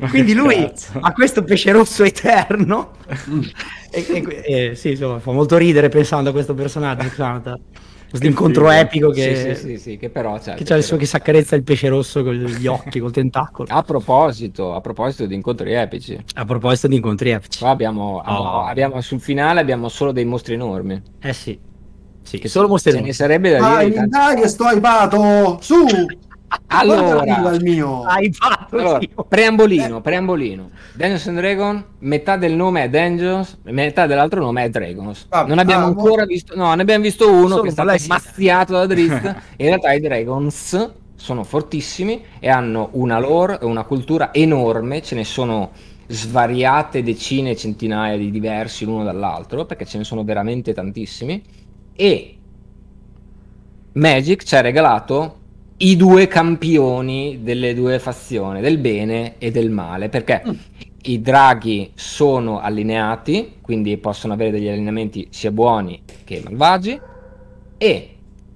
Quindi lui ha questo pesce rosso eterno. e, e- e- sì, insomma, fa molto ridere pensando a questo personaggio, Xanatar. Questo incontro epico che, Sì, sì, sì, sì, che però c'è. che c'ha il suo che si accarezza il pesce rosso con gli occhi, col tentacolo. A proposito, a proposito di incontri epici, A proposito di incontri epici. qua abbiamo, Oh. abbiamo- sul finale abbiamo solo dei mostri enormi. Eh sì. Sì, Che solo ce mostri ne sarebbe da Dai, dire. tanti- dai, che sto hypato! Su! Allora, il mio! Hai fatto Allora, preambolino, preambolino. Dungeons and Dragon, metà del nome è Dungeons, metà dell'altro nome è Dragons. Ah, non abbiamo ah, ancora visto, no, ne abbiamo visto uno Solo che è stato mazziato da Drizzt. In realtà i Dragons sono fortissimi e hanno una lore e una cultura enorme, ce ne sono svariate decine, centinaia di diversi l'uno dall'altro, perché ce ne sono veramente tantissimi. E Magic ci ha regalato i due campioni delle due fazioni, del bene e del male, perché i draghi sono allineati, quindi possono avere degli allineamenti sia buoni che malvagi, e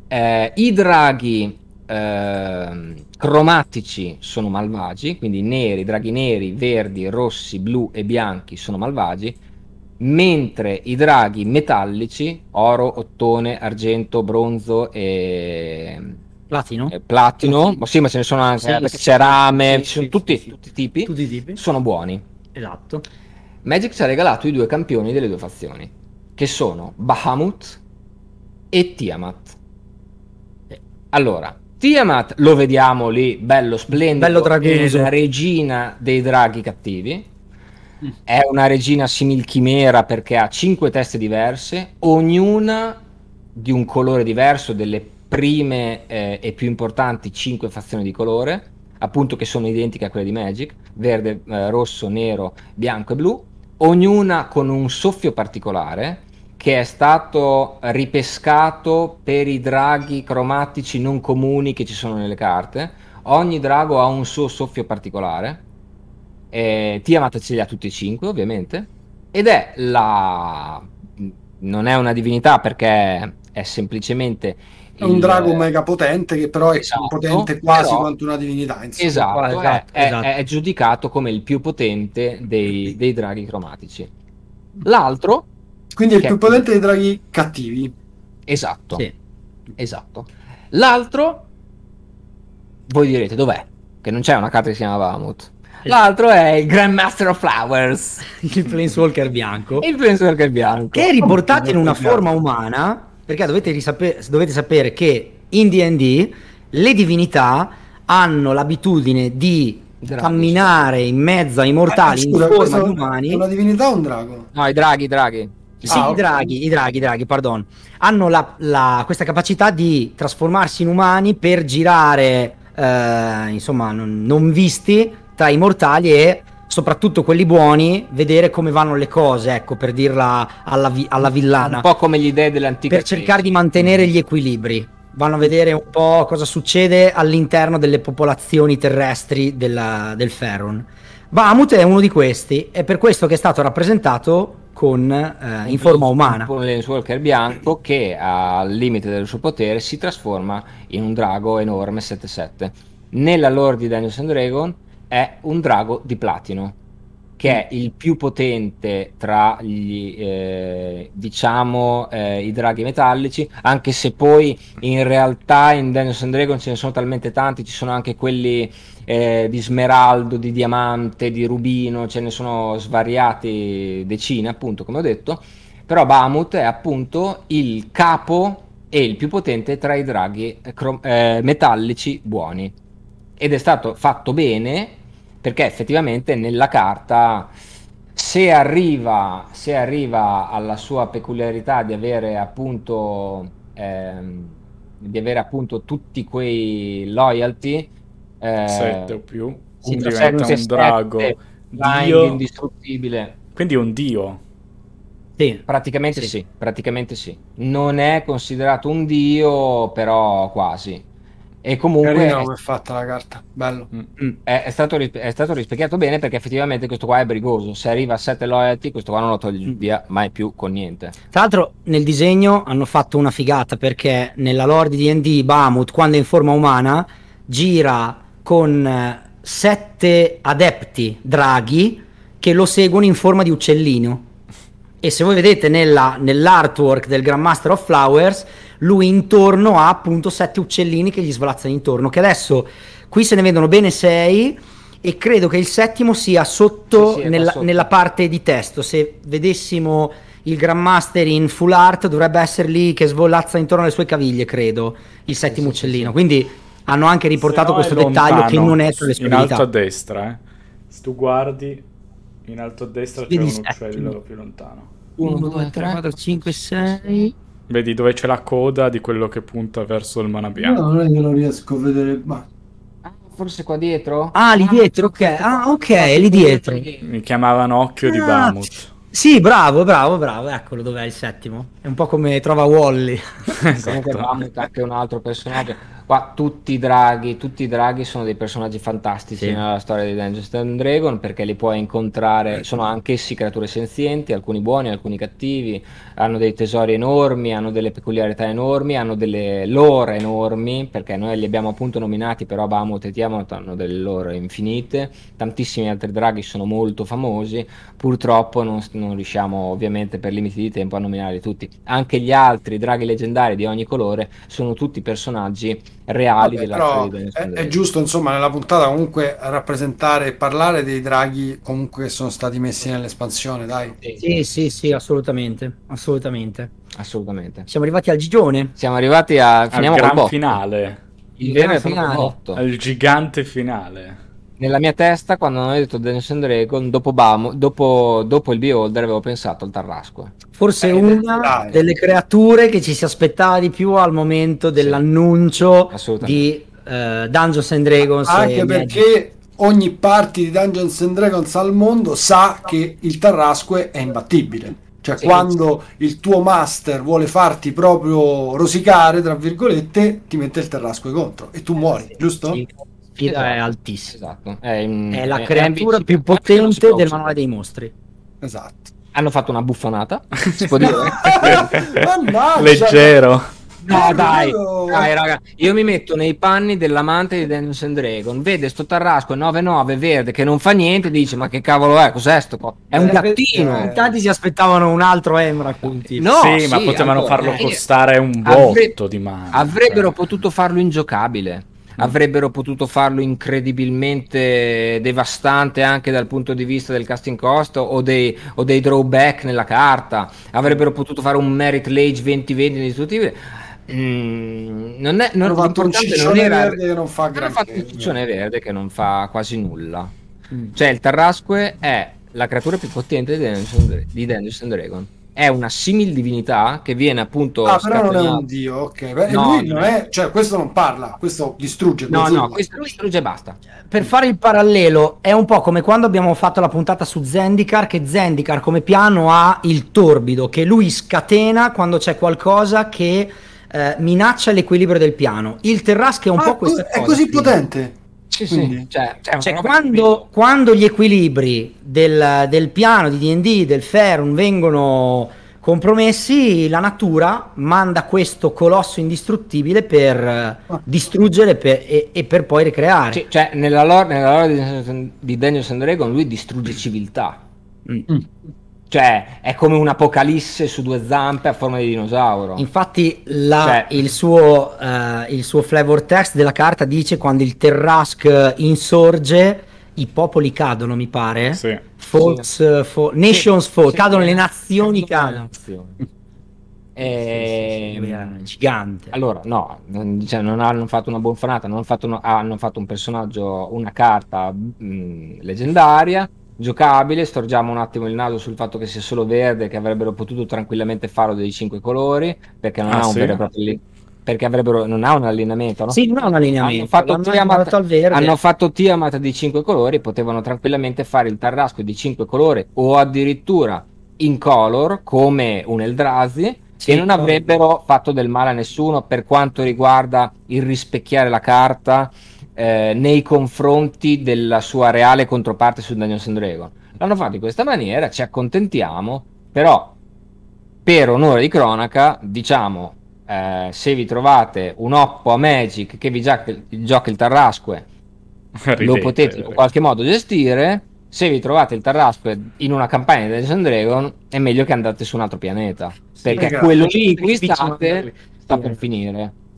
eh, i draghi ehm, cromatici sono malvagi, quindi neri, draghi neri, verdi, rossi, blu e bianchi sono malvagi, mentre i draghi metallici, oro, ottone, argento, bronzo e, Platino? e platino, ma sì, ma ce ne sono anche, Sì, eh, perché sì, ci sono sì, tutti, tutti i tipi, Tutti i tipi? sono buoni. Esatto. Magic ci ha regalato i due campioni delle due fazioni, che sono Bahamut e Tiamat. Allora, Tiamat lo vediamo lì, bello splendido, Bello è dragoso. la regina dei draghi cattivi. È una regina simil chimera perché ha cinque teste diverse, ognuna di un colore diverso, delle prime eh, e più importanti cinque fazioni di colore, appunto che sono identiche a quelle di Magic, verde, eh, rosso, nero, bianco e blu, ognuna con un soffio particolare che è stato ripescato per i draghi cromatici non comuni che ci sono nelle carte. Ogni drago ha un suo soffio particolare. Eh, Tiamat ce li ha tutti e cinque, ovviamente. Ed è la. Non è una divinità perché è semplicemente. È un il- drago mega potente che però è Esatto, potente quasi però- quanto una divinità. insomma. Esatto, è- Esatto, è, esatto. è giudicato come il più potente dei, dei draghi cromatici. L'altro, Quindi è il più potente dei draghi cattivi. esatto, Sì. esatto. L'altro, voi direte dov'è? Che non c'è una carta che si chiama Bahamut. L'altro è il Grandmaster of Flowers, Il Planeswalker bianco. il Planeswalker bianco. che è riportato in una forma umana, perché dovete, risape- dovete sapere che in D&D le divinità hanno l'abitudine di Draghi. camminare in mezzo ai mortali Ah, in scusa, forma questo di umani. Una divinità o un drago? No, i draghi, i draghi. Sì, Ah, i draghi, i draghi, i draghi, pardon. Hanno la- la- questa capacità di trasformarsi in umani per girare, eh, insomma, non, non visti tra i mortali e soprattutto quelli buoni, vedere come vanno le cose, ecco, per dirla alla, vi- alla villana. Un po' come gli dei dell'antica per cercare di mantenere gli equilibri. Vanno a vedere un po' cosa succede all'interno delle popolazioni terrestri della- del Ferron. Bahamut è uno di questi, è per questo che è stato rappresentato con, eh, in forma umana. Un Planeswalker bianco che al limite del suo potere si trasforma in un drago enorme 7-7. Nella lore di Dungeons and Dragon è un drago di platino che è il più potente tra gli eh, diciamo eh, i draghi metallici anche se poi in realtà in Dungeons and Dragon ce ne sono talmente tanti ci sono anche quelli eh, di smeraldo, di diamante, di rubino, ce ne sono svariati decine, appunto, come ho detto. Però Bahamut è appunto il capo e il più potente tra i draghi eh, cro- eh, metallici buoni. Ed è stato fatto bene perché effettivamente nella carta se arriva, se arriva alla sua peculiarità di avere appunto ehm, di avere appunto tutti quei loyalty eh, 7 o più. sì, diventa sette, un sette, drago. Dio. indistruttibile. Quindi è un dio. Sì. Praticamente Sì. sì. praticamente sì. Non è considerato un dio, però quasi. E comunque Carina è, come è fatta la carta. Bello. Mm. è- è stato, è stato rispecchiato bene perché effettivamente questo qua è brigoso. Se arriva a 7 loyalty, questo qua non lo togli Mm. via mai più con niente. Tra l'altro nel disegno hanno fatto una figata perché nella lore di D&D Bahamut quando è in forma umana gira con eh, sette adepti draghi che lo seguono in forma di uccellino. E se voi vedete nella- nell'artwork del Grandmaster of Flowers, lui intorno ha appunto sette uccellini che gli svolazzano intorno. Che adesso qui se ne vedono bene sei. E credo che il settimo sia sotto, Sì, sì, nella, sotto. nella parte di testo. Se vedessimo il Grandmaster in full art, dovrebbe essere lì che svolazza intorno alle sue caviglie, credo. Il settimo sì, uccellino. sì. Quindi hanno anche riportato no questo dettaglio che non è tra le sue in alto a destra, eh. Se tu guardi in alto a destra c'è un uccello più lontano. 1, 2, 3, 4, 5, 6. Vedi dove c'è la coda di quello che punta verso il mana No, bianco. non è che lo riesco a vedere. Ma Ah, forse qua dietro? Ah, lì dietro, ok. Ah, ok, lì dietro. Mi chiamavano occhio di Ah, Bahamut. Sì, bravo, bravo, bravo. Eccolo dov'è il settimo. È un po' come trova Wally. Comunque esatto. Bahamut è anche un altro personaggio. Qua tutti i draghi, tutti i draghi sono dei personaggi fantastici Sì. nella storia di Dungeons and Dragon perché li puoi incontrare, sono anch'essi creature senzienti, alcuni buoni, alcuni cattivi, hanno dei tesori enormi, hanno delle peculiarità enormi, hanno delle lore enormi, perché noi li abbiamo appunto nominati, però Bahamut e Tiamat hanno delle lore infinite, tantissimi altri draghi sono molto famosi, purtroppo non, non riusciamo ovviamente per limiti di tempo a nominarli tutti. Anche gli altri draghi leggendari di ogni colore sono tutti personaggi reali Vabbè, della è, è giusto, insomma, nella puntata comunque rappresentare e parlare dei draghi comunque che sono stati messi nell'espansione, dai. Sì, sì, sì, assolutamente. Assolutamente. Assolutamente. Siamo arrivati al gigione. Siamo arrivati a Al gran finale. Il Il vero gran e proprio finale. Al gigante finale. Nella mia testa, quando non ho detto Dungeons and Dragons, dopo, Bamo- dopo, dopo il Beholder avevo pensato al Tarrasco. Forse Eh, una dai. delle creature che ci si aspettava di più al momento dell'annuncio Assolutamente. di eh, Dungeons and Dragons. Anche e perché ogni party di Dungeons and Dragons al mondo sa che il Tarrasque è imbattibile. Cioè, Sì. quando il tuo master vuole farti proprio rosicare, tra virgolette, ti mette il Tarrasque contro e tu muori, giusto? Sì, sfida è Esatto. altissima. Esatto. È, in- È la è- è creatura invincibile. più potente del manuale dei mostri. Esatto. Hanno fatto una buffonata, si può dire? Mannaggia! Leggero. No, dai, Io- dai, raga. Io mi metto nei panni dell'amante di Dungeons and Dragons. Vede sto Tarrasco 9-9 verde che non fa niente. Dice: Ma che cavolo è? Cos'è sto? co-?" È un Eh, gattino. eh. Tanti si aspettavano un altro Emra. No, sì, ma sì, potevano allora, farlo eh, costare un avre- botto di mano. Avrebbero cioè. potuto farlo ingiocabile. Avrebbero potuto farlo incredibilmente devastante anche dal punto di vista del casting cost o dei, o dei drawback nella carta. Avrebbero potuto fare un Merit Lage 2020 distruttibile. Mm, non è, non, l'importante non era verde che non fa hanno granché. fatto un ciccione verde che non fa quasi nulla. Mm. Cioè, il Tarrasque è la creatura più potente di Dungeons and Dra- È una simil divinità che viene appunto Ah, però non è un dio, ok. Beh, No, lui non non è, cioè, questo non parla, questo distrugge. No, no, questo distrugge e basta. Per fare il parallelo, è un po' come quando abbiamo fatto la puntata su Zendikar, che Zendikar come piano ha il torbido, che lui scatena quando c'è qualcosa che eh, minaccia l'equilibrio del piano. Il Terrasque è un Ah, po' questa è cosa. così qui. potente. Sì, Quindi- sì. Cioè, cioè, Cioè, quando, quando gli equilibri del, del piano di DD, del Ferun vengono compromessi, la natura manda questo colosso indistruttibile per eh, distruggere per- e, e per poi ricreare. Sì, cioè, nella lore, nella lore di di Dungeons and Dragons lui distrugge civiltà. Mm. Cioè, è come un'apocalisse su due zampe a forma di dinosauro. Infatti la- Cioè- il, suo, eh, il suo flavor text della carta dice quando il Terrask insorge i popoli cadono, mi pare. Sì. Falls, eh, fo- nations fall, Sì, cadono sì. le nazioni, cadono. nazioni. Ehm, Gigante. Allora, no, non, cioè, non hanno fatto una buonfanata, non hanno fatto, uno- hanno fatto un personaggio, una carta mh, leggendaria, giocabile. Storgiamo un attimo il naso sul fatto che sia solo verde, che avrebbero potuto tranquillamente farlo dei cinque colori, perché non Ah, ha un sì? vero e proprio perché avrebbero, non ha un allineamento, no? Sì, non è un allineamento. Hanno fatto, Tiamat, al verde. hanno fatto Tiamat di 5 colori, potevano tranquillamente fare il Tarrasco di 5 colori o addirittura in color come un Eldrazi Sì, e non avrebbero fatto del male a nessuno per quanto riguarda il rispecchiare la carta eh, nei confronti della sua reale controparte su Dungeons and Dragons. L'hanno fatto in questa maniera, ci accontentiamo, però per onore di cronaca, diciamo, eh, se vi trovate un oppo a Magic che vi gioca, gioca il Tarrasque, lo Ridete, potete in qualche modo gestire, se vi trovate il Tarrasque in una campagna di Dungeons Dragon è meglio che andate su un altro pianeta perché esatto. quello lì in cui state sta Sì. per finire Sì.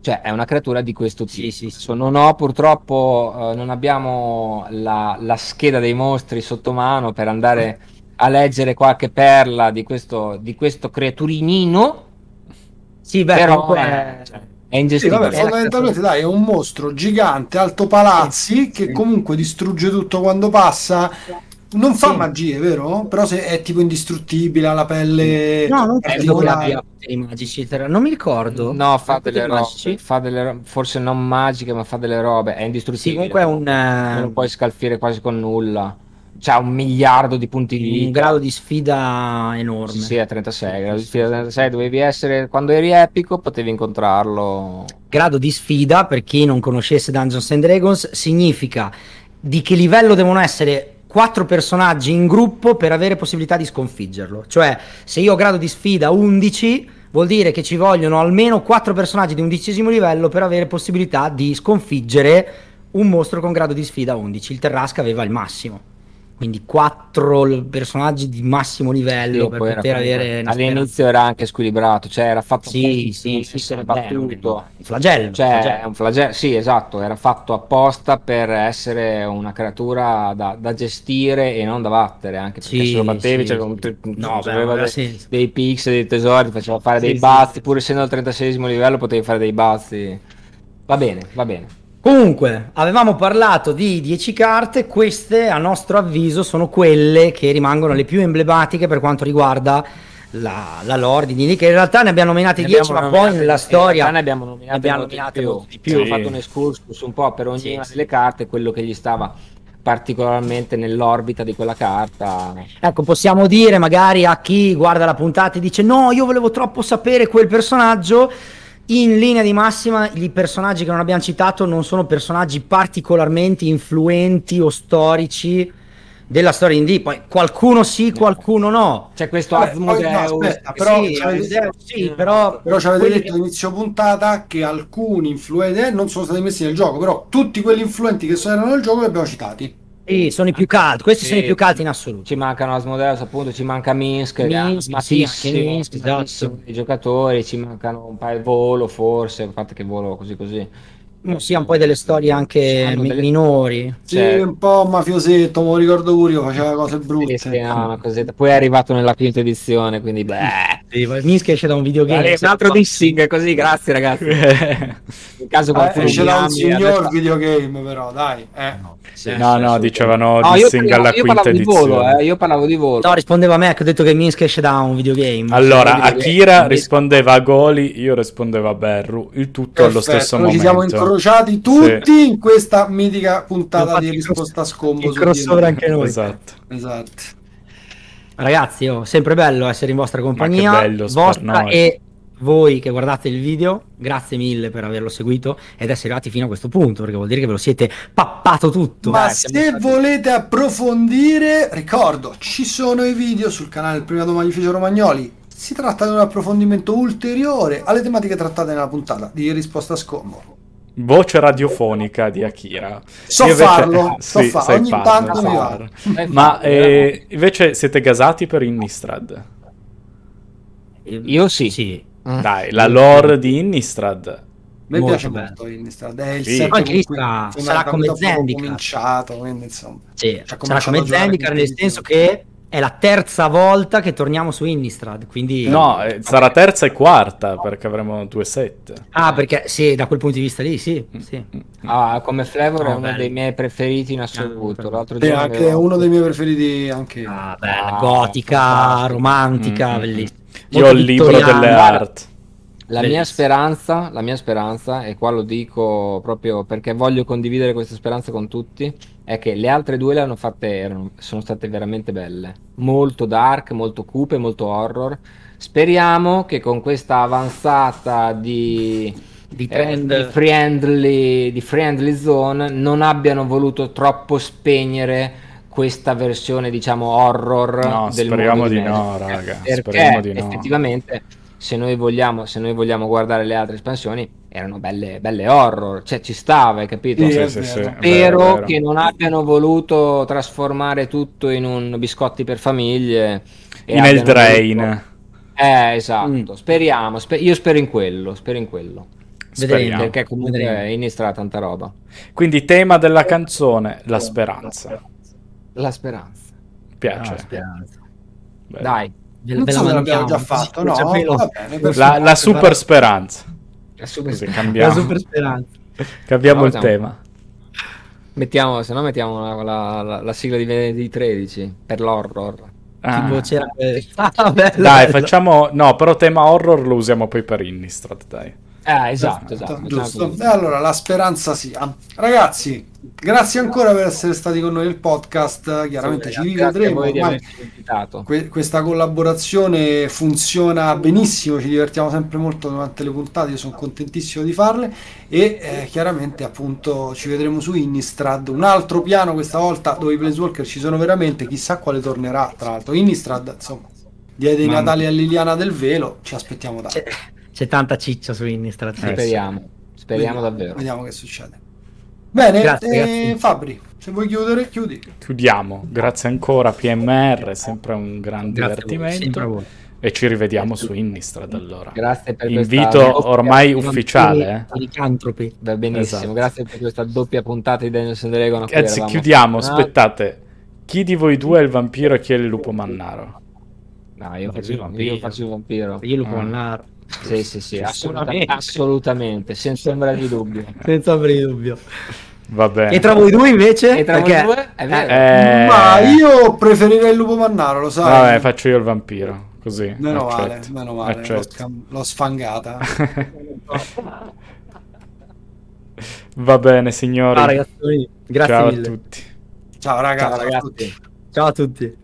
Cioè è una creatura di questo tipo. Sì, sì, sì. Non ho purtroppo eh, non abbiamo la, la scheda dei mostri sotto mano per andare a leggere qualche perla di questo, di questo creaturinino. Sì, beh, però comunque è, cioè, è Sì, ingestibile vabbè, fondamentalmente dai, è un mostro gigante, alto palazzi, che comunque distrugge tutto quando passa. Non fa Sì. magie, vero? Però se è tipo indistruttibile, ha la pelle No, non credo che abbia poteri magici. Non mi ricordo. No, fa delle robe, fa delle ro- forse non magiche, ma fa delle robe, è Sì, indistruttibile. comunque è un, non eh, puoi scalfire quasi con nulla. C'ha un miliardo di punti di un vita. grado di sfida enorme. Sì, sì, è 36, grado di sfida 36, dovevi essere quando eri epico, potevi incontrarlo. Grado di sfida, per chi non conoscesse Dungeons and Dragons, significa di che livello devono essere quattro personaggi in gruppo per avere possibilità di sconfiggerlo. Cioè, se io ho grado di sfida 11, vuol dire che ci vogliono almeno quattro personaggi di undicesimo livello per avere possibilità di sconfiggere un mostro con grado di sfida 11. Il Terrasca aveva il massimo. Quindi quattro personaggi di massimo livello Sì, per era poter comunque- avere all'inizio era anche squilibrato, cioè era fatto Sì, apposta sì, sì, sì, battuto. un flagello. Cioè, flagello. un flagello, sì, esatto, era fatto apposta per essere una creatura da, da gestire e non da battere, anche perché Sì, se lo battevi sì, c'era sì. No, beh, aveva dei, dei pix, dei tesori, faceva fare Sì, dei sì, bazzi, sì. pur essendo al 36 livello potevi fare dei bazzi. Va bene, va bene. Comunque, avevamo parlato di 10 carte, queste a nostro avviso sono quelle che rimangono le più emblematiche per quanto riguarda la, la lore di D&D, che in realtà ne abbiamo nominate Ne 10, abbiamo ma poi nella storia ne abbiamo nominate, abbiamo nominate più. di più. Sì. fatto un excursus un po' per ognuna Sì, delle carte, quello che gli stava particolarmente nell'orbita di quella carta. Ecco, possiamo dire magari a chi guarda la puntata e dice no, io volevo troppo sapere quel personaggio. In linea di massima, i personaggi che non abbiamo citato non sono personaggi particolarmente influenti o storici della storia indie. Poi qualcuno sì, qualcuno no. C'è questo Vabbè, poi, no, Asmodeus. aspetta, però sì, Asmodeus, sì, però, Però ci avete quelli detto all'inizio puntata che alcuni influenti eh, non sono stati messi nel gioco, però tutti quelli influenti che erano nel gioco li abbiamo citati. Sì, sono i più caldi, questi Sì. sono i più caldi in assoluto. Ci mancano Asmodeus, appunto, ci manca Minsk, Minsk, amatissimo, sì, anche Minsk, esatto. dei giocatori, ci mancano un paio di volo forse, a parte che volo così così. No, sì, un po' delle storie anche mi- delle- minori. Sì, Cioè- un po' mafiosetto, lo ricordo pure io, faceva cose Sì, brutte. sì, no, una cosetta. Poi è arrivato nella quinta edizione, quindi beh. Sì, Minsk esce da un videogame. Vale, un altro dissing così, grazie ragazzi. In caso Eh, qualcuno esce mi da un signor adesso- videogame, però, dai. Eh. Sì, no, sì, no, sì. dicevano No, dissing parlavo, alla io quinta edizione. volo, eh, io parlavo di volo. No, rispondeva a me che ho detto che Minsk esce da un videogame. Allora, Sì, Akira sì. rispondeva a Goli, io rispondevo a Berru, il tutto allo Perfetto, stesso noi ci momento. siamo incrociati tutti in questa mitica puntata di risposta a scombo. il crossover anche noi. Esatto. Esatto. Ragazzi, oh, sempre bello essere in vostra compagnia. Ma che bello, vostra e voi che guardate il video, grazie mille per averlo seguito ed essere arrivati fino a questo punto, perché vuol dire che ve lo siete pappato tutto. Ma siamo se stati- volete approfondire, ricordo, ci sono i video sul canale del Primato Magnificio Romagnoli. Si tratta di un approfondimento ulteriore alle tematiche trattate nella puntata di risposta a scombo. Voce radiofonica di Akira. So Io invece- farlo, so Sì, farlo, sai ogni farlo, tanto mi farlo. Eh, Ma eh, invece siete gasati per Innistrad? Io sì. Sì. Mm. Dai, la lore di Innistrad. Mi Molto piace bello. molto Innistrad, è il Sì. set Anche lì sarà- come Zendikar. cominciato, quindi insomma. Sì, sarà come Zendikar nel senso che è la terza volta che torniamo su Innistrad, quindi... No, eh, sarà terza e quarta perché avremo due set. Ah, perché sì, da quel punto di vista lì, sì, sì. Ah, come flavor è No, uno bello. dei miei preferiti in assoluto. L'altro Sì, giorno anche avevo- uno dei miei preferiti anche io. Ah, bella, Ah, gotica, fantastico. romantica, Mm, mm, bellissima. Io ho il libro delle art. La mia speranza, la mia speranza, e qua lo dico proprio perché voglio condividere questa speranza con tutti, è che le altre due le hanno fatte, erano- sono state veramente belle. Molto dark, molto cupe, molto horror. Speriamo che con questa avanzata di, Di eh, trend. di friendly, di friendly zone non abbiano voluto troppo spegnere questa versione, diciamo, horror No, del speriamo di no, raga, Perché speriamo di no. effettivamente se noi vogliamo, se noi vogliamo guardare le altre espansioni, erano belle, belle horror, cioè ci stava, hai capito? Sì, Sì, sì, Spero vero. che non abbiano voluto trasformare tutto in un biscotti per famiglie. e In El Drain. voluto- Eh, esatto. Mm. Speriamo. spe- io spero in quello. Spero in quello. Speriamo. Perché comunque Vedremo. inizierà tanta roba. Quindi tema della canzone, la speranza. La speranza. Piace. Ah, speranza. Bello. Dai. Ve, Non ve so la se l'abbiamo mandiamo. già fatto, no? Bruciapelo. Va bene, perfetto. La, la super speranza. La super- Così La cambiamo, super speranza. cambiamo No, il siamo- tema. Mettiamo, se no mettiamo la, la- la- la sigla di venerdì 13 per l'horror. Ah. Tipo c'era... Ah, bello, Dai, bello. facciamo... No, però tema horror lo usiamo poi per Innistrad, dai. Eh, esatto, esatto. giusto. mettiamo E allora la speranza sia. Ragazzi, grazie ancora per essere stati con noi nel podcast. Chiaramente ci Grazie a rivedremo. que- questa collaborazione funziona benissimo, ci divertiamo sempre molto durante le puntate, io sono contentissimo di farle e eh, chiaramente appunto ci vedremo su Innistrad, un altro piano questa volta dove i Planeswalker ci sono veramente, chissà quale tornerà tra l'altro. Innistrad, insomma, diede i. Natali a Liliana del Velo, ci aspettiamo tanto. C'è, tanta ciccia su Innistrad. sì. Eh, Speriamo. Speriamo Vediamo- davvero. Vediamo che succede. Bene, Grazie, eh, grazie. Fabri, se vuoi chiudere, chiudi. Chiudiamo. Grazie ancora PMR, sempre un gran Grazie divertimento. voi. E ci rivediamo su Innistrad allora. Grazie per Invito questa ormai I ufficiale. i licantropi. Va benissimo, Esatto. grazie per questa doppia puntata di Daniels and Dragon. Eh. Anzi, chiudiamo. Aspettate. Chi di voi due è il vampiro e chi è il lupo mannaro? No, io No, faccio, io il vampiro. io faccio il vampiro. Io lo Ah. andare. Sì, sì, sì, assoluta- Sicuramente. assolutamente, senza ombra di dubbio. Senza avere dubbio. Va bene. E tra voi due invece? E tra voi Perché- due? È vero. Eh, Ma io preferirei il lupo mannaro, lo sai. Vabbè, faccio io il vampiro. Così. Meno accetto. male, meno male, l'ho, scam- l'ho sfangata. Va bene, signori. Ah, ragazzi, grazie Ciao mille. a tutti. Ciao ragazzi. Ciao a ragazzi. tutti. Ciao a tutti.